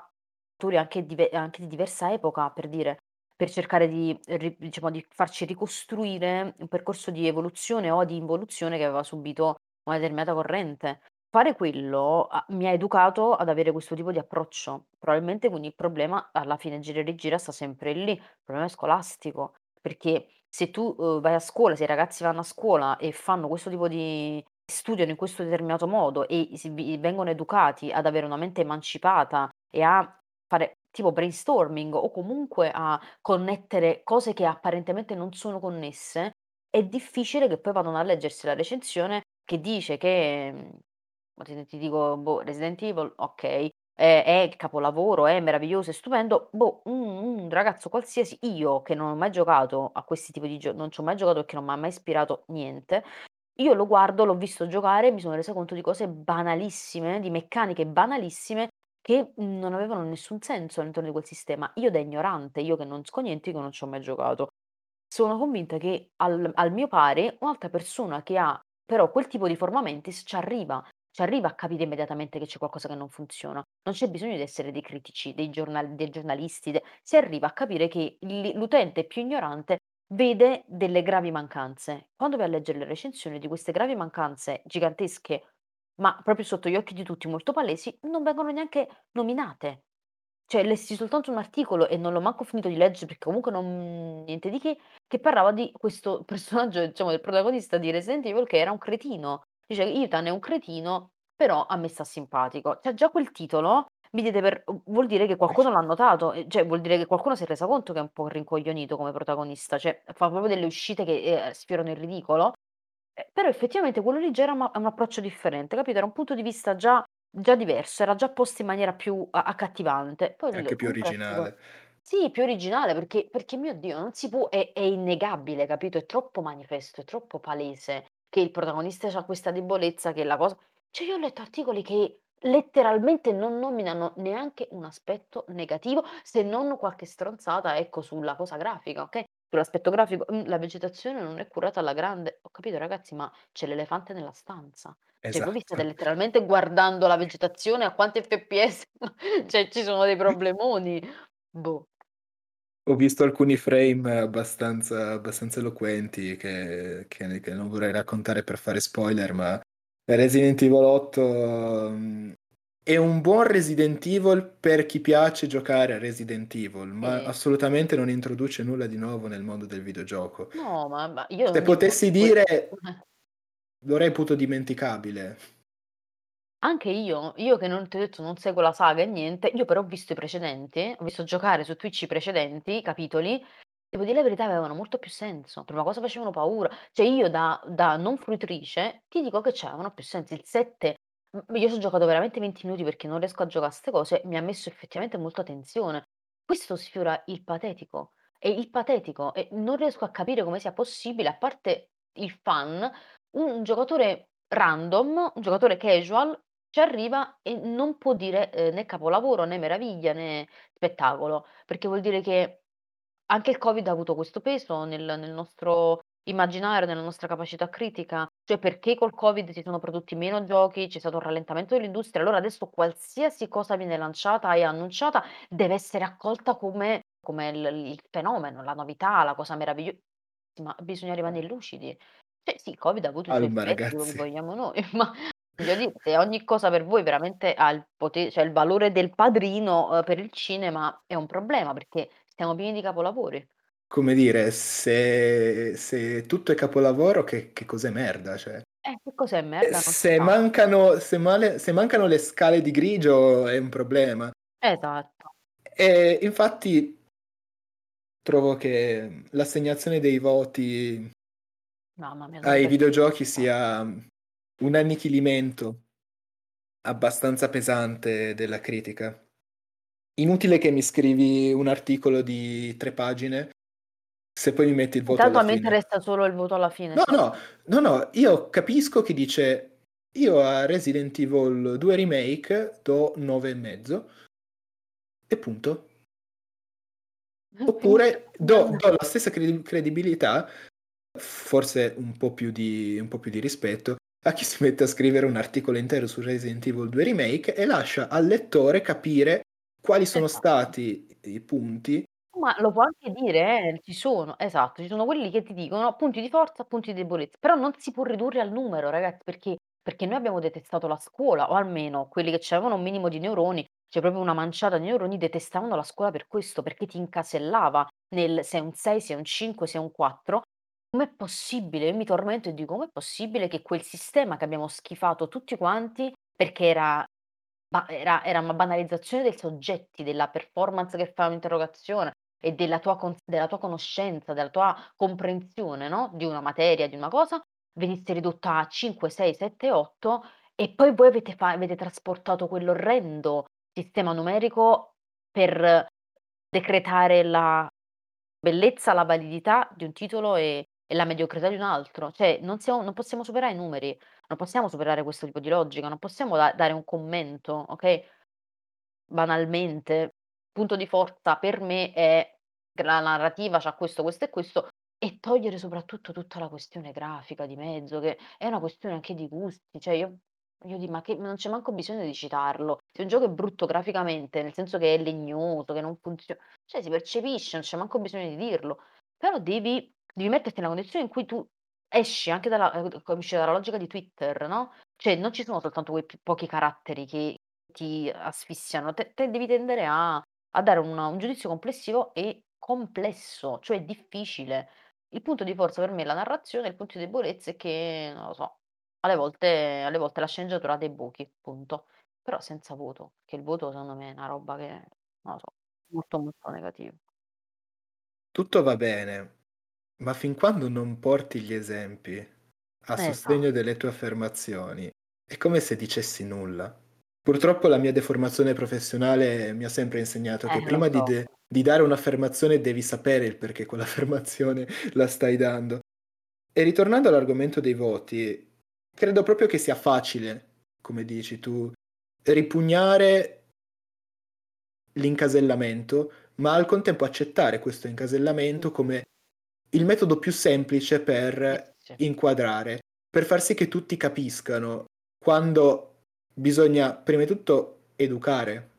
[SPEAKER 2] autori anche dive anche di diversa epoca, per dire, per cercare di ri diciamo di farci ricostruire un percorso di evoluzione o di involuzione che aveva subito una determinata corrente. Fare quello ha mi ha educato ad avere questo tipo di approccio. Probabilmente quindi il problema alla fine gira e rigira sta sempre lì, il problema è scolastico, perché se tu, uhm, vai a scuola, se i ragazzi vanno a scuola e fanno questo tipo di studiano in questo determinato modo e vengono educati ad avere una mente emancipata e a fare tipo brainstorming o comunque a connettere cose che apparentemente non sono connesse, è difficile che poi vadano a leggersi la recensione che dice che, mhmm, ti dico, boh, Resident Evil, okay, è è il capolavoro, è meraviglioso, è stupendo, boh, un un ragazzo qualsiasi, io che non ho mai giocato a questi tipi di gio non ci ho mai giocato perché non m'ha mai ispirato niente, io lo guardo, l'ho visto giocare e mi sono resa conto di cose banalissime, di meccaniche banalissime che, non avevano nessun senso all'interno di quel sistema. Io da ignorante, io che non conosco niente, io che non ci ho mai giocato. Sono convinta che al al mio pari un'altra persona che ha però quel tipo di forma mentis ci arriva, ci arriva a capire immediatamente che c'è qualcosa che non funziona. Non c'è bisogno di essere dei critici, dei giornal dei giornalisti, de si arriva a capire che l'i l'utente più ignorante vede delle gravi mancanze. Quando vai a leggere le recensioni di queste gravi mancanze gigantesche ma proprio sotto gli occhi di tutti molto palesi, non vengono neanche nominate. Cioè lessi soltanto un articolo e non l'ho manco finito di leggere perché comunque non niente di che, che parlava di questo personaggio, diciamo del protagonista di Resident Evil che era un cretino. Dice: "Ethan è un cretino, però a me sta simpatico." Cioè già quel titolo mi diede per vuol dire che qualcuno l'ha notato, cioè vuol dire che qualcuno si è resa conto che è un po' rincoglionito come protagonista, cioè fa proprio delle uscite che, ehm, sfiorano il ridicolo. Eh, però effettivamente quello lì già era ma un approccio differente, capito, era un punto di vista già già diverso, era già posto in maniera più a accattivante. Poi
[SPEAKER 1] anche più
[SPEAKER 2] tipo
[SPEAKER 1] originale.
[SPEAKER 2] sì, più originale perché perché mio Dio, non si può è è innegabile, capito, è troppo manifesto, è troppo palese che il protagonista c'ha questa debolezza, che la cosa cioè io ho letto articoli che letteralmente non nominano neanche un aspetto negativo, se non qualche stronzata, ecco, sulla cosa grafica, okay, sull'aspetto grafico, mhmm, la vegetazione non è curata alla grande. Ho capito ragazzi, ma c'è l'elefante nella stanza. Cioè voi vi state
[SPEAKER 1] Esatto.
[SPEAKER 2] letteralmente guardando la vegetazione a quanti FPS cioè ci sono dei problemoni. Boh.
[SPEAKER 1] Ho visto alcuni frame abbastanza abbastanza eloquenti che che che non vorrei raccontare per fare spoiler, ma Resident Evil 8, mhmm, è un buon Resident Evil per chi piace giocare a Resident Evil, ma
[SPEAKER 2] Sì.
[SPEAKER 1] assolutamente non introduce nulla di nuovo nel mondo del videogioco.
[SPEAKER 2] No, ma ma io
[SPEAKER 1] Se potessi dire lo reputo dimenticabile.
[SPEAKER 2] Anche io, io che non ti ho detto non seguo la saga e niente, io però ho visto i precedenti, ho visto giocare su Twitch i precedenti capitoli, devo dire la verità avevano molto più senso. Prima cosa facevano paura. Cioè io da da non fruitrice ti dico che c'avevano più senso. Il 7 mhmm, io c'ho giocato veramente 20 minuti perché non riesco a gioca' 'ste cose, mi ha messo effettivamente molta tensione. Questo sfiora il patetico, e il patetico e non riesco a capire come sia possibile, a parte il fan, un giocatore random, un giocatore casual ci arriva e non può dire, ehm, né capolavoro, né meraviglia, né spettacolo, perché vuol dire che anche il Covid ha avuto questo peso nel nel nostro immaginario, nella nostra capacità critica. Cioè perché col Covid si sono prodotti meno giochi, c'è stato un rallentamento dell'industria, allora adesso qualsiasi cosa viene lanciata e annunciata deve essere accolta come come il il fenomeno, la novità, la cosa meraviglio ma bisogna rimanere lucidi. Cioè sì, il Covid ha avuto i suoi
[SPEAKER 1] Calma
[SPEAKER 2] effetti, quello che
[SPEAKER 1] ragazzi.
[SPEAKER 2] vogliamo noi, ma voglio dire, se ogni cosa per voi veramente ha il pote cioè il valore del padrino, uhm, per il cinema è un problema, perché stiamo pieni di capolavori.
[SPEAKER 1] Come dire, se se tutto è capolavoro che che cos'è merda, cioè.
[SPEAKER 2] Eh, che cos'è
[SPEAKER 1] E
[SPEAKER 2] merda?
[SPEAKER 1] Se mancano se male se mancano le scale di grigio è un problema.
[SPEAKER 2] Esatto.
[SPEAKER 1] E infatti trovo che l'assegnazione dei voti
[SPEAKER 2] mia,
[SPEAKER 1] ai videogiochi sia un annichilimento abbastanza pesante della critica. Inutile che mi scrivi un articolo di 3 pagine, se poi mi metti il voto
[SPEAKER 2] Intanto a me interessa solo il voto alla fine,
[SPEAKER 1] No, no, no, no, io capisco chi dice: "Io a Resident Evil 2 Remake do 9 e mezzo" e punto. Oppure do do la stessa credi credibilità, forse un po' più di un po' più di rispetto, a chi si mette a scrivere un articolo intero su Resident Evil 2 Remake e lascia al lettore capire quali sono
[SPEAKER 2] Esatto.
[SPEAKER 1] stati i punti
[SPEAKER 2] Ma lo può anche dire eh, ci sono esatto, ci sono quelli che ti dicono punti di forza, punti di debolezza, però non si può ridurre al numero ragazzi, perché perché noi abbiamo detestato la scuola, o almeno quelli che c'avevano un minimo di neuroni, cioè proprio una manciata di neuroni, detestavano la scuola per questo, perché ti incasellava nel sei un 6, sei un 5, sei un 4. Com'è possibile? Io mi tormento e dico: "Com'è possibile che quel sistema che abbiamo schifato tutti quanti, perché era era era una banalizzazione dei soggetti, della performance che fa un'interrogazione e della tua cons della tua conoscenza, della tua comprensione, no, di una materia, di una cosa, venisse ridotta a 5, 6, 7, 8 e poi voi avete fa avete trasportato quell'orrendo sistema numerico per decretare la bellezza, la validità di un titolo e e la mediocrità di un altro. Cioè non siamo non possiamo superare i numeri, non possiamo superare questo tipo di logica, non possiamo da dare un commento, okay? Banalmente, punto di forza per me è la narrativa c'ha questo, questo e questo, e togliere soprattutto tutta la questione grafica di mezzo, che è una questione anche di gusti. Cioè io io di ma che non c'è manco bisogno di citarlo. Se un gioco è brutto graficamente, nel senso che è legnoso, che non funzio cioè si percepisce, non c'è manco bisogno di dirlo. Però devi devi metterti nella condizione in cui tu esci anche dalla ehm, capisci dalla logica di Twitter, no? Cioè, non ci sono soltanto quei pochi caratteri che ti asfissiano, te te devi tendere a a dare un un giudizio complessivo e complesso, cioè difficile. Il punto di forza per me è la narrazione, il punto di debolezza è che, non lo so, alle volte alle volte la sceneggiatura ha dei buchi, punto. Però senza voto, che il voto secondo me è una roba che, non lo so, molto, molto negativo.
[SPEAKER 1] Tutto va bene, ma fin quando non porti gli esempi a
[SPEAKER 2] Esa
[SPEAKER 1] sostegno delle tue affermazioni, è come se dicessi nulla. Purtroppo la mia deformazione professionale mi ha sempre insegnato che
[SPEAKER 2] Eh, lo
[SPEAKER 1] prima di
[SPEAKER 2] so.
[SPEAKER 1] de di dare un'affermazione devi sapere il perché quell'affermazione la stai dando. E ritornando all'argomento dei voti, credo proprio che sia facile, come dici tu, ripugnare l'incasellamento, ma al contempo accettare questo incasellamento come il metodo più semplice per inquadrare, per far sì che tutti capiscano quando bisogna prima di tutto educare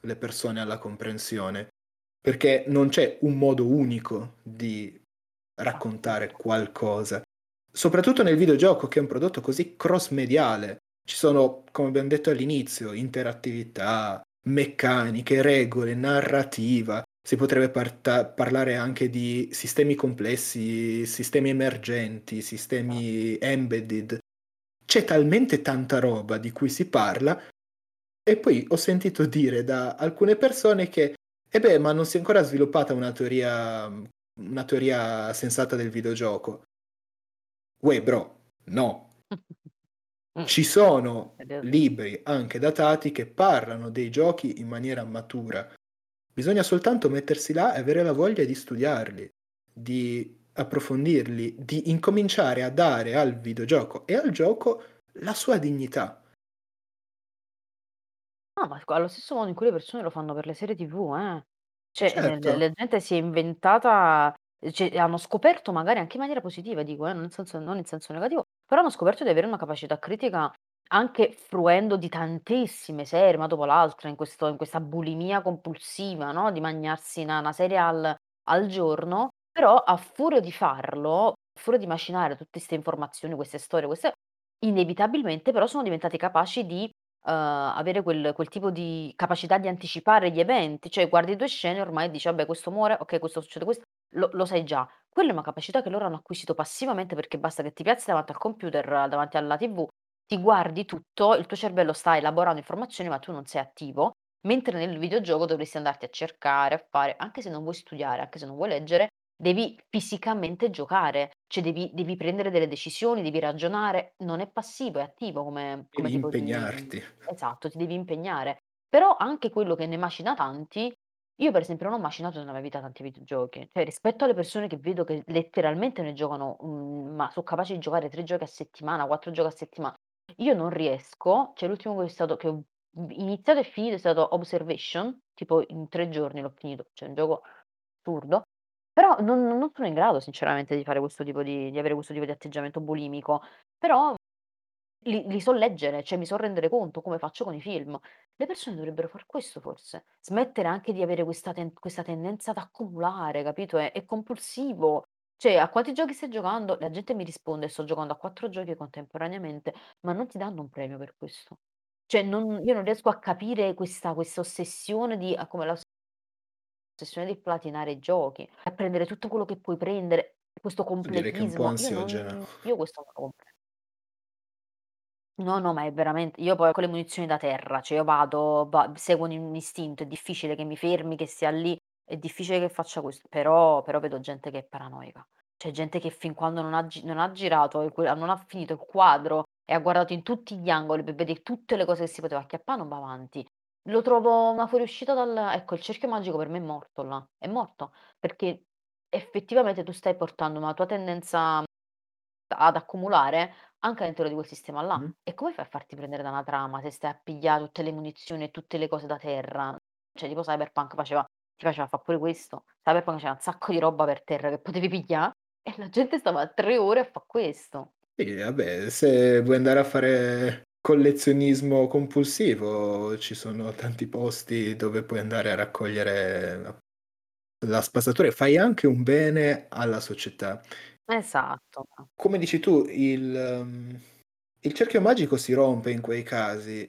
[SPEAKER 1] le persone alla comprensione, perché non c'è un modo unico di raccontare qualcosa. Soprattutto nel videogioco che è un prodotto così cross-mediale. Ci sono, come abbiam detto all'inizio, interattività, meccaniche, regole, narrativa. Si potrebbe parta parlare anche di sistemi complessi, sistemi emergenti, sistemi embedded. C'è talmente tanta roba di cui si parla e poi ho sentito dire da alcune persone che: "Eh beh, ma non si è ancora sviluppata una teoria una teoria sensata del videogioco". Uè bro, no. Ci sono libri, anche datati, che parlano dei giochi in maniera matura. Bisogna soltanto mettersi là e avere la voglia di studiarli, di approfondirli, di incominciare a dare al videogioco e al gioco la sua dignità.
[SPEAKER 2] No, ma allo stesso modo in cui le persone lo fanno per le serie TV, eh. Cioè,
[SPEAKER 1] Certo.
[SPEAKER 2] la gente si è inventata cioè hanno scoperto magari anche in maniera positiva dico, eh, non in senso non in senso negativo, però hanno scoperto di avere una capacità critica anche fruendo di tantissime serie, una dopo l'altra, in questo in questa bulimia compulsiva, no, di magnarsi 'na 'na serie al al giorno, però a furia di farlo, a furia di macinare tutte 'ste informazioni, queste storie, queste inevitabilmente però sono diventati capaci di, uhm, avere quel quel tipo di capacità di anticipare gli eventi, cioè guardi 2 scene ormai e dici: "Vabbè questo muore, okay questo succede questo", lo lo sai già. Quella è una capacità che loro hanno acquisito passivamente perché basta che ti piazzi davanti al computer, davanti alla TV, ti guardi tutto, il tuo cervello sta elaborando informazioni, ma tu non sei attivo, mentre nel videogioco dovresti andarti a cercare, a fare anche se non vuoi studiare, anche se non vuoi leggere, devi fisicamente giocare, cioè devi devi prendere delle decisioni, devi ragionare, non è passivo, è attivo come come
[SPEAKER 1] Devi
[SPEAKER 2] tipo di
[SPEAKER 1] impegnarti.
[SPEAKER 2] esatto, ti devi impegnare. Però anche quello che ne macina tanti io per esempio non ho macinato nella mia vita tanti videogiochi, cioè rispetto alle persone che vedo che letteralmente ne giocano, mhmm, ma so' capaci di giocare 3 giochi a settimana, 4 giochi a settima io non riesco, cioè l'ultimo che è stato che ho iniziato e finito è stato Observation, tipo in 3 giorni l'ho finito, cioè un gioco assurdo, però non non sono in grado sinceramente di fare questo tipo di di avere questo tipo di atteggiamento bulimico, però li li so leggere, cioè mi so rendere conto, come faccio con i film. Le persone dovrebbero far questo forse, smettere anche di avere questa ten questa tendenza ad accumulare, capito, è è compulsivo. Cioè: "A quanti giochi stai giocando?" La gente mi risponde: "Sto giocando a 4 giochi contemporaneamente", ma non ti danno un premio per questo. Cioè non io non riesco a capire questa questa ossessione di a come la ossessione di platinare i giochi, a prendere tutto quello che puoi prendere, questo
[SPEAKER 1] Direi che è un po'
[SPEAKER 2] completismo. Io non io questo non lo compre No, no, ma è verament io poi con le munizioni da terra, cioè io vado va seguo un un istinto, è difficile che mi fermi, che stia lì, è difficile che faccia questo, però però vedo gente che è paranoica. C'è gente che fin quando non ha gi non ha girato e que non ha finito il quadro e ha guardato in tutti gli angoli per vedere tutte le cose che si poteva acchiappà, non va avanti. Lo trovo una fuoriuscita dal ecco, il cerchio magico per me è morto là, è morto, perché effettivamente tu stai portando una tua tendenza ad accumulare anche all'interno di quel sistema là.
[SPEAKER 1] Mh.
[SPEAKER 2] E come fai a farti prendere da una trama se stai a piglià tutte le munizioni e tutte le cose da terra? Cioè tipo Cyberpunk faceva ti faceva fa' pure questo. Cyberpunk c'era un sacco di roba per terra che potevi piglià e la gente stava 3 ore a fa' questo.
[SPEAKER 1] Sì, vabbè, se vuoi andare a fare collezionismo compulsivo, ci sono tanti posti dove puoi andare a raccogliere la la spazzatura e fai anche un bene alla società.
[SPEAKER 2] Esatto.
[SPEAKER 1] Come dici tu, il mhmm, Il cerchio magico si rompe in quei casi,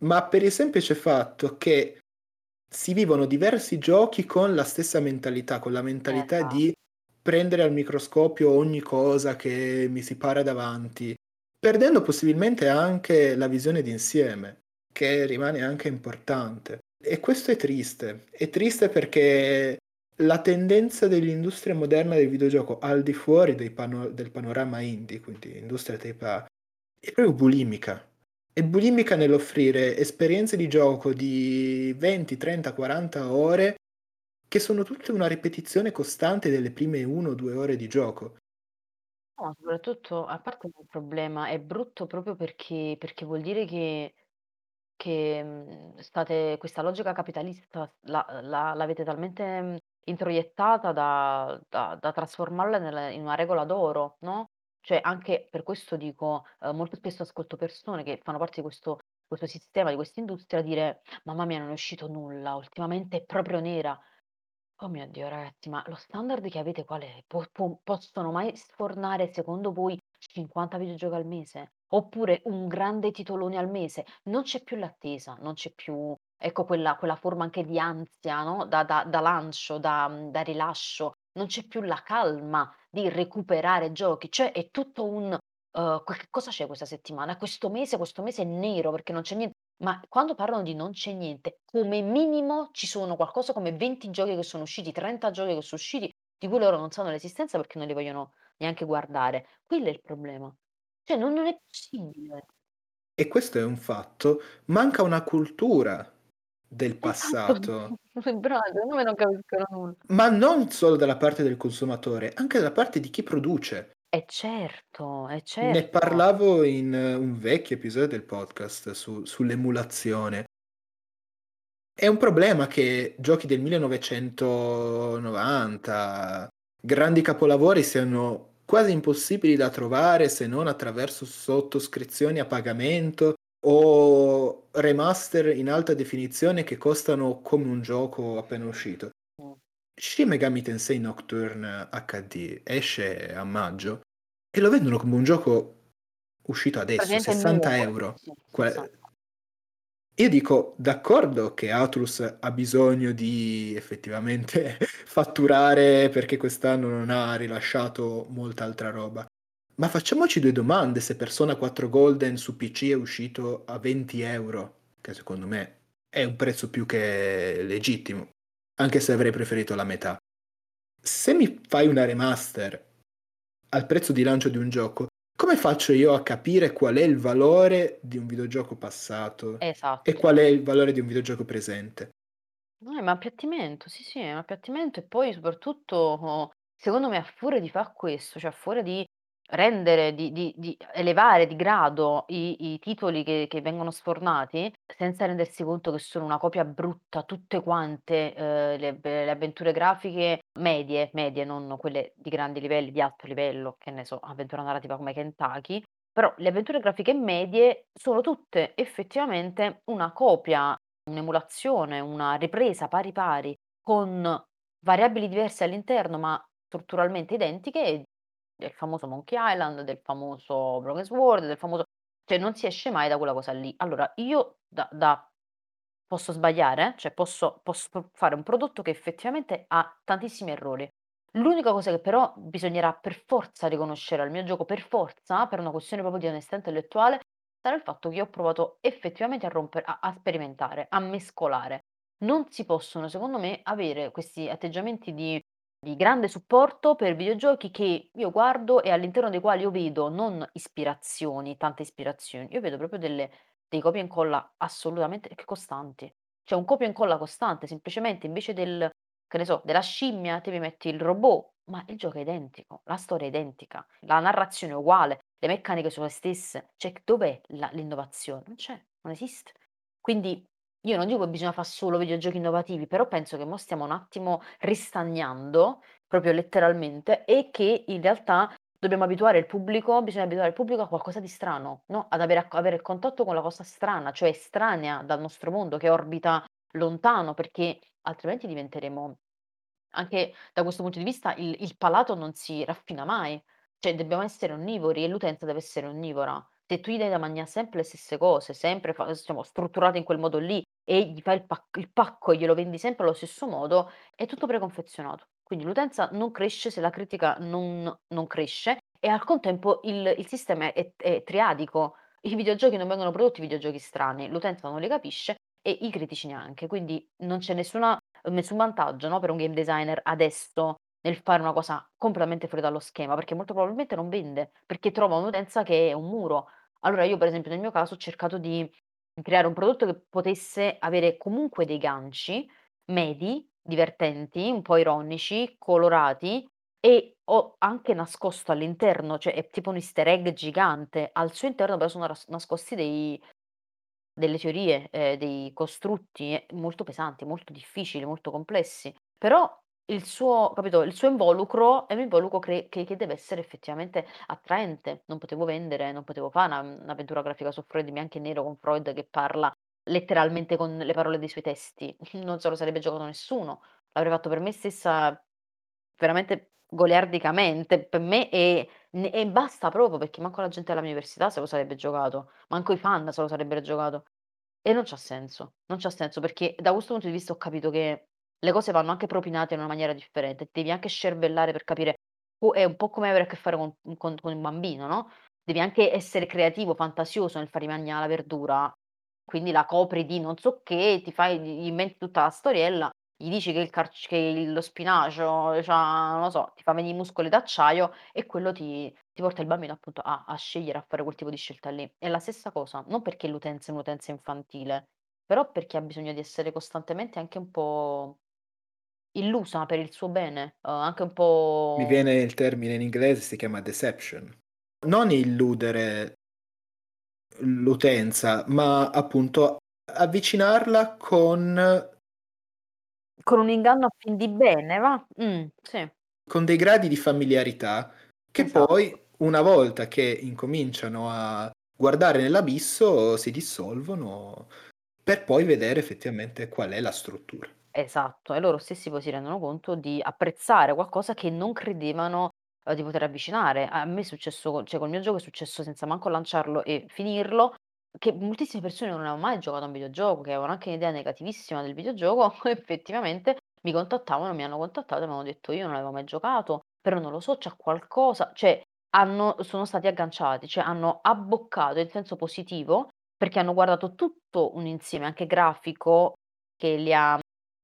[SPEAKER 1] ma per il semplice fatto che si vivono diversi giochi con la stessa mentalità, con la mentalità
[SPEAKER 2] Esatto.
[SPEAKER 1] di prendere al microscopio ogni cosa che mi si para davanti, perdendo possibilmente anche la visione d'insieme, che rimane anche importante. E questo è triste. È triste perché la tendenza dell'industria moderna del videogioco al di fuori pano- del panorama indie, quindi industria AAA, è proprio bulimica. È bulimica nell'offrire esperienze di gioco di 20, 30, 40 ore che sono tutte una ripetizione costante delle prime 1 o 2 ore di gioco.
[SPEAKER 2] No, soprattutto a parte il problema, è brutto proprio perché perché vuol dire che che, mhmm, state questa logica capitalista la la l'avete talmente, mhmm, introiettata da da da trasformarla nella in una regola d'oro, no, cioè anche per questo dico, uhm, molto spesso ascolto persone che fanno parte di questo questo sistema, di questa industria dire: "Mamma mia non è uscito nulla, ultimamente è proprio nera". Oh mio Dio ragazzi, ma lo standard che avete qual è? Po po possono mai sfornare secondo voi 50 videogiochi al mese? Oppure un grande titolone al mese? Non c'è più l'attesa, non c'è più, ecco, quella quella forma anche di ansia, no, da da da lancio, da da rilascio, non c'è più la calma di recuperare giochi, cioè è tutto un, que che cosa c'è questa settimana? Questo mese questo mese è nero perché non c'è nien ma quando parlano di non c'è niente, come minimo ci sono qualcosa come 20 giochi che sono usciti, 30 giochi che so usciti, di cui loro non sanno l'esistenza perché non li vogliono neanche guardare. Quello è il problema. Cioè non non è possibile.
[SPEAKER 1] E questo è un fatto. Manca una cultura del
[SPEAKER 2] Esatto,
[SPEAKER 1] passato.
[SPEAKER 2] bravo, secondo me non capiscono nulla.
[SPEAKER 1] Ma non solo dalla parte del consumatore, anche dalla parte di chi produce.
[SPEAKER 2] Eh certo, eh
[SPEAKER 1] Ne
[SPEAKER 2] certo.
[SPEAKER 1] parlavo in un vecchio episodio del podcast su sull'emulazione. È un problema che giochi del 1990, grandi capolavori siano quasi impossibili da trovare se non attraverso sottoscrizioni a pagamento o remaster in alta definizione che costano come un gioco appena uscito. Shin Megami Tensei Nocturne HD esce a maggio e lo vendono come un gioco uscito adesso,
[SPEAKER 2] Praticamente
[SPEAKER 1] 60
[SPEAKER 2] nuovo, €. sì,
[SPEAKER 1] Que
[SPEAKER 2] 60.
[SPEAKER 1] io dico: d'accordo che Atlus ha bisogno di effettivamente fatturare perché quest'anno non ha rilasciato molta altra roba, ma facciamoci 2 domande: se Persona 4 Golden su PC è uscito a 20 €, che secondo me è un prezzo più che legittimo, anche se avrei preferito la metà. Se mi fai una remaster al prezzo di lancio di un gioco, come faccio io a capire qual è il valore di un videogioco passato e
[SPEAKER 2] Esatto.
[SPEAKER 1] qual è il valore di un videogioco presente?
[SPEAKER 2] No, è un appiattimento, sì, sì, è un appiattimento e poi soprattutto, secondo me a furia di fa' questo, cioè a furia di rendere, di di di elevare di grado i i titoli che che vengono sfornati, senza rendersi conto che sono una copia brutta tutte quante, uhm, le le avventure grafiche medie, medie, non quelle di grandi livelli, di alto livello, che ne so, avventura narrativa come Kentucky, però le avventure grafiche medie sono tutte effettivamente una copia, un'emulazione, una ripresa pari pari, con variabili diverse all'interno, ma strutturalmente identiche, del famoso Monkey Island, del famoso Broken Sword, del famoso cioè non si esce mai da quella cosa lì. Allora io da da posso sbagliare, cioè posso posso fare un prodotto che effettivamente ha tantissimi errori. L'unica cosa che però bisognerà per forza riconoscere al mio gioco, per forza, per una questione proprio di onestà intellettuale, sarà il fatto che io ho provato effettivamente a romper a a sperimentare, a mescolare. Non si possono, secondo me, avere questi atteggiamenti di di grande supporto per videogiochi che io guardo e all'interno dei quali io vedo non ispirazioni, tante ispirazioni, io vedo proprio delle dei copia e incolla assolutamente costanti. Cioè un copia e incolla costante, semplicemente invece del che ne so, della scimmia te mi metti il robot, ma il gioco è identico, la storia è identica, la narrazione è uguale, le meccaniche sono le stesse. Cioè dov'è la l'innovazione? Non c'è, non esiste. Quindi io non dico che bisogna fa' solo videogiochi innovativi, però penso che mo stiamo un attimo ristagnando, proprio letteralmente, e che in realtà dobbiamo abituare il pubblico bisogna abituare il pubblico a qualcosa di strano, no, ad avere avere il contatto con la cosa strana, cioè estranea dal nostro mondo, che orbita lontano, perché altrimenti diventeremo anche da questo punto di vista il il palato non si raffina mai. Cioè dobbiamo essere onnivori e l'utenza deve essere onnivora. Se tu gli dai da mangià sempre le stesse cose, sempre fa diciamo strutturate in quel modo lì e gli fai il pac il pacco e glielo vendi sempre allo stesso modo, è tutto preconfezionato. Quindi l'utenza non cresce se la critica non non cresce e al contempo il il sistema è è triadico. I videogiochi non vengono prodotti videogiochi strani, l'utenza non li capisce e i critici neanche. Quindi non c'è nessuna nessun vantaggio, no, per un game designer adesso nel fare una cosa completamente fuori dallo schema, perché molto probabilmente non vende, perché trova un'utenza che è un muro. Allora io per esempio nel mio caso ho cercato di creare un prodotto che potesse avere comunque dei ganci medi, divertenti, un po' ironici, colorati e ho anche nascosto all'interno, cioè è tipo un easter egg gigante, al suo interno però sono nascosti dei delle teorie, ehm, dei costrutti, ehm, molto pesanti, molto difficili, molto complessi. Però il suo capito, il suo involucro è un involucro cre che che deve essere effettivamente attraente. Non potevo vendere, non potevo fa' una un'avventura grafica su Freud in bianco e nero con Freud che parla letteralmente con le parole dei suoi testi. Non se lo sarebbe giocato nessuno. L'avrei fatto per me stessa veramente goliardicamente, per me e e basta proprio, perché manco la gente della mia università se lo sarebbe giocato, manco i fan se lo sarebbero giocato. E non c'ha senso, non c'ha senso perché da questo punto di vista ho capito che le cose vanno anche propinate in una maniera differente, devi anche scervellare per capire è un po' come avere a che fare con con con un bambino, no, devi anche essere creativo, fantasioso nel fargli magnà la verdura, quindi la copri di non so che, ti fai gli inventi tutta la storiella, gli dici che il carc che il lo spinacio c'ha non lo so, ti fa venì i muscoli d'acciaio e quello ti ti porta il bambino appunto a a scegliere, a fare quel tipo di scelta lì. È la stessa cosa, non perché l'utenza è un'utenza infantile, però perché ha bisogno di essere costantemente anche un po' illusa per il suo bene, uhm, anche un
[SPEAKER 1] Mi
[SPEAKER 2] po'
[SPEAKER 1] viene il termine in inglese, si chiama deception. Non illudere l'utenza, ma appunto avvicinarla con
[SPEAKER 2] Con un inganno a fin di bene va? Mh, sì.
[SPEAKER 1] con dei gradi di familiarità che poi,
[SPEAKER 2] Esatto.
[SPEAKER 1] una volta che incominciano a guardare nell'abisso, si dissolvono per poi vedere effettivamente qual è la struttura.
[SPEAKER 2] Esatto, e loro stessi poi si rendono conto di apprezzare qualcosa che non credevano, uhm, di poter avvicinare. A me è successo cioè col mio gioco è successo senza manco lanciarlo e finirlo, che moltissime persone non avevano mai giocato a un videogioco, che avevano anche un'idea negativissima del videogioco, effettivamente mi contattavano, mi hanno contattato e m'hanno detto: "Io non avevo mai giocato, però non lo so, c'ha qualcosa" cioè hanno sono stati agganciati, cioè hanno abboccato in senso positivo, perché hanno guardato tutto un insieme anche grafico che li ha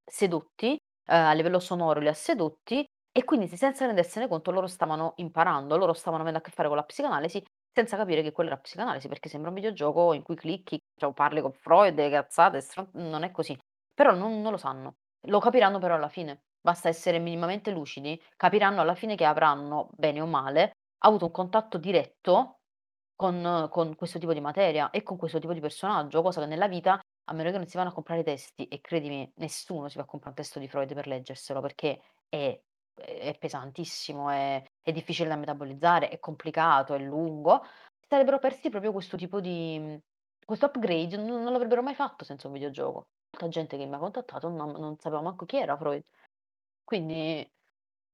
[SPEAKER 2] sedotti, uhm, a livello sonoro li ha sedotti e quindi se senza rendersene conto loro stavano imparando, loro stavano avendo a che fare con la psicanalisi senza capire che quella era psicanalisi, perché sembra un videogioco in cui clicchi, cioè parli con Freud, cazzate, stron non è così. Però non non lo sanno. Lo capiranno però alla fine. Basta essere minimamente lucidi, capiranno alla fine che avranno, bene o male, avuto un contatto diretto con con questo tipo di materia e con questo tipo di personaggio, cosa che nella vita, a meno che non si vanno a comprare i testi, e credimi nessuno si va a comprare un testo di Freud per leggerselo, perché è è pesantissimo, è è difficile da metabolizzare, è complicato, è lungo, sarebbero persi proprio questo tipo di mhmm, questo upgrade non non l'avrebbero mai fatto senza un videogioco. Molta gente che mi ha contattato non non sapeva manco chi era Freud. Quindi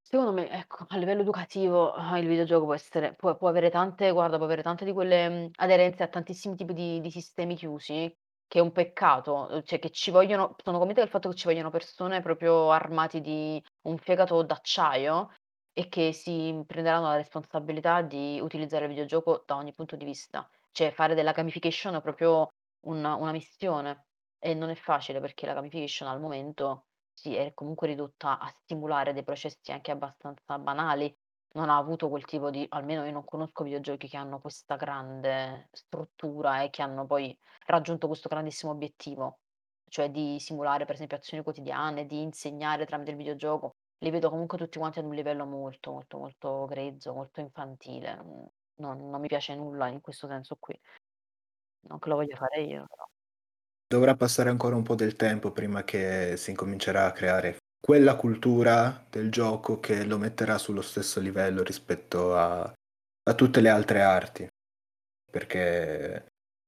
[SPEAKER 2] Secondo me, ecco, a livello educativo, ah, il videogioco può essere può può avere tante guarda, può avere tante di quelle, mhmm, aderenze a tantissimi tipi di di sistemi chiusi, che è un peccato, uhm, cioè che ci vogliono sono convinta del fatto che ci vogliono persone proprio armati di un fegato d'acciaio e che si prenderanno la responsabilità di utilizzare il videogioco da ogni punto di vista. Cioè fare della gamification proprio una una missione e non è facile perché la gamification al momento sì, è comunque ridotta a stimolare dei processi anche abbastanza banali. Non ha avuto quel tipo di almeno io non conosco videogiochi che hanno questa grande struttura e che hanno poi raggiunto questo grandissimo obiettivo, cioè di simulare per esempio azioni quotidiane, di insegnare tramite il videogioco. Li vedo comunque tutti quanti ad un livello molto, molto, molto grezzo, molto infantile. Non non mi piace nulla in questo senso qui. Non che lo voglia fare io, però.
[SPEAKER 1] Dovrà passare ancora un po' del tempo prima che si incomincerà a creare quella cultura del gioco che lo metterà sullo stesso livello rispetto a a tutte le altre arti, perché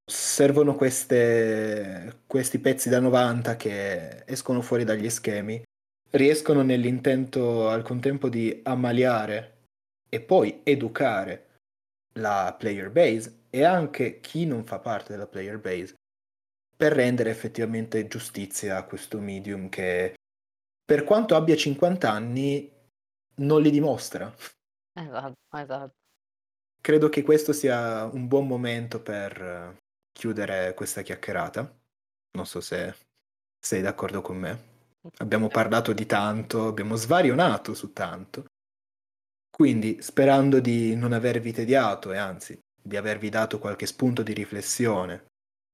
[SPEAKER 1] servono queste questi pezzi da 90 che escono fuori dagli schemi, riescono nell'intento al contempo di ammaliare e poi educare la player base e anche chi non fa parte della player base per rendere effettivamente giustizia a questo medium che per quanto abbia 50 anni non li dimostra.
[SPEAKER 2] Esatto, esatto.
[SPEAKER 1] Credo che questo sia un buon momento per chiudere questa chiacchierata. Non so se sei d'accordo con me. Abbiamo parlato di tanto, abbiamo svarionato su tanto. Quindi, sperando di non avervi tediato e anzi di avervi dato qualche spunto di riflessione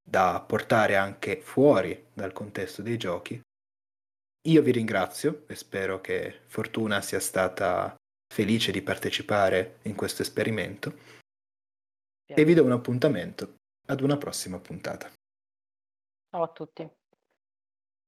[SPEAKER 1] da portare anche fuori dal contesto dei giochi, io vi ringrazio e spero che Fortuna sia stata felice di partecipare in questo esperimento e vi do un appuntamento ad una prossima puntata.
[SPEAKER 2] Ciao a tutti.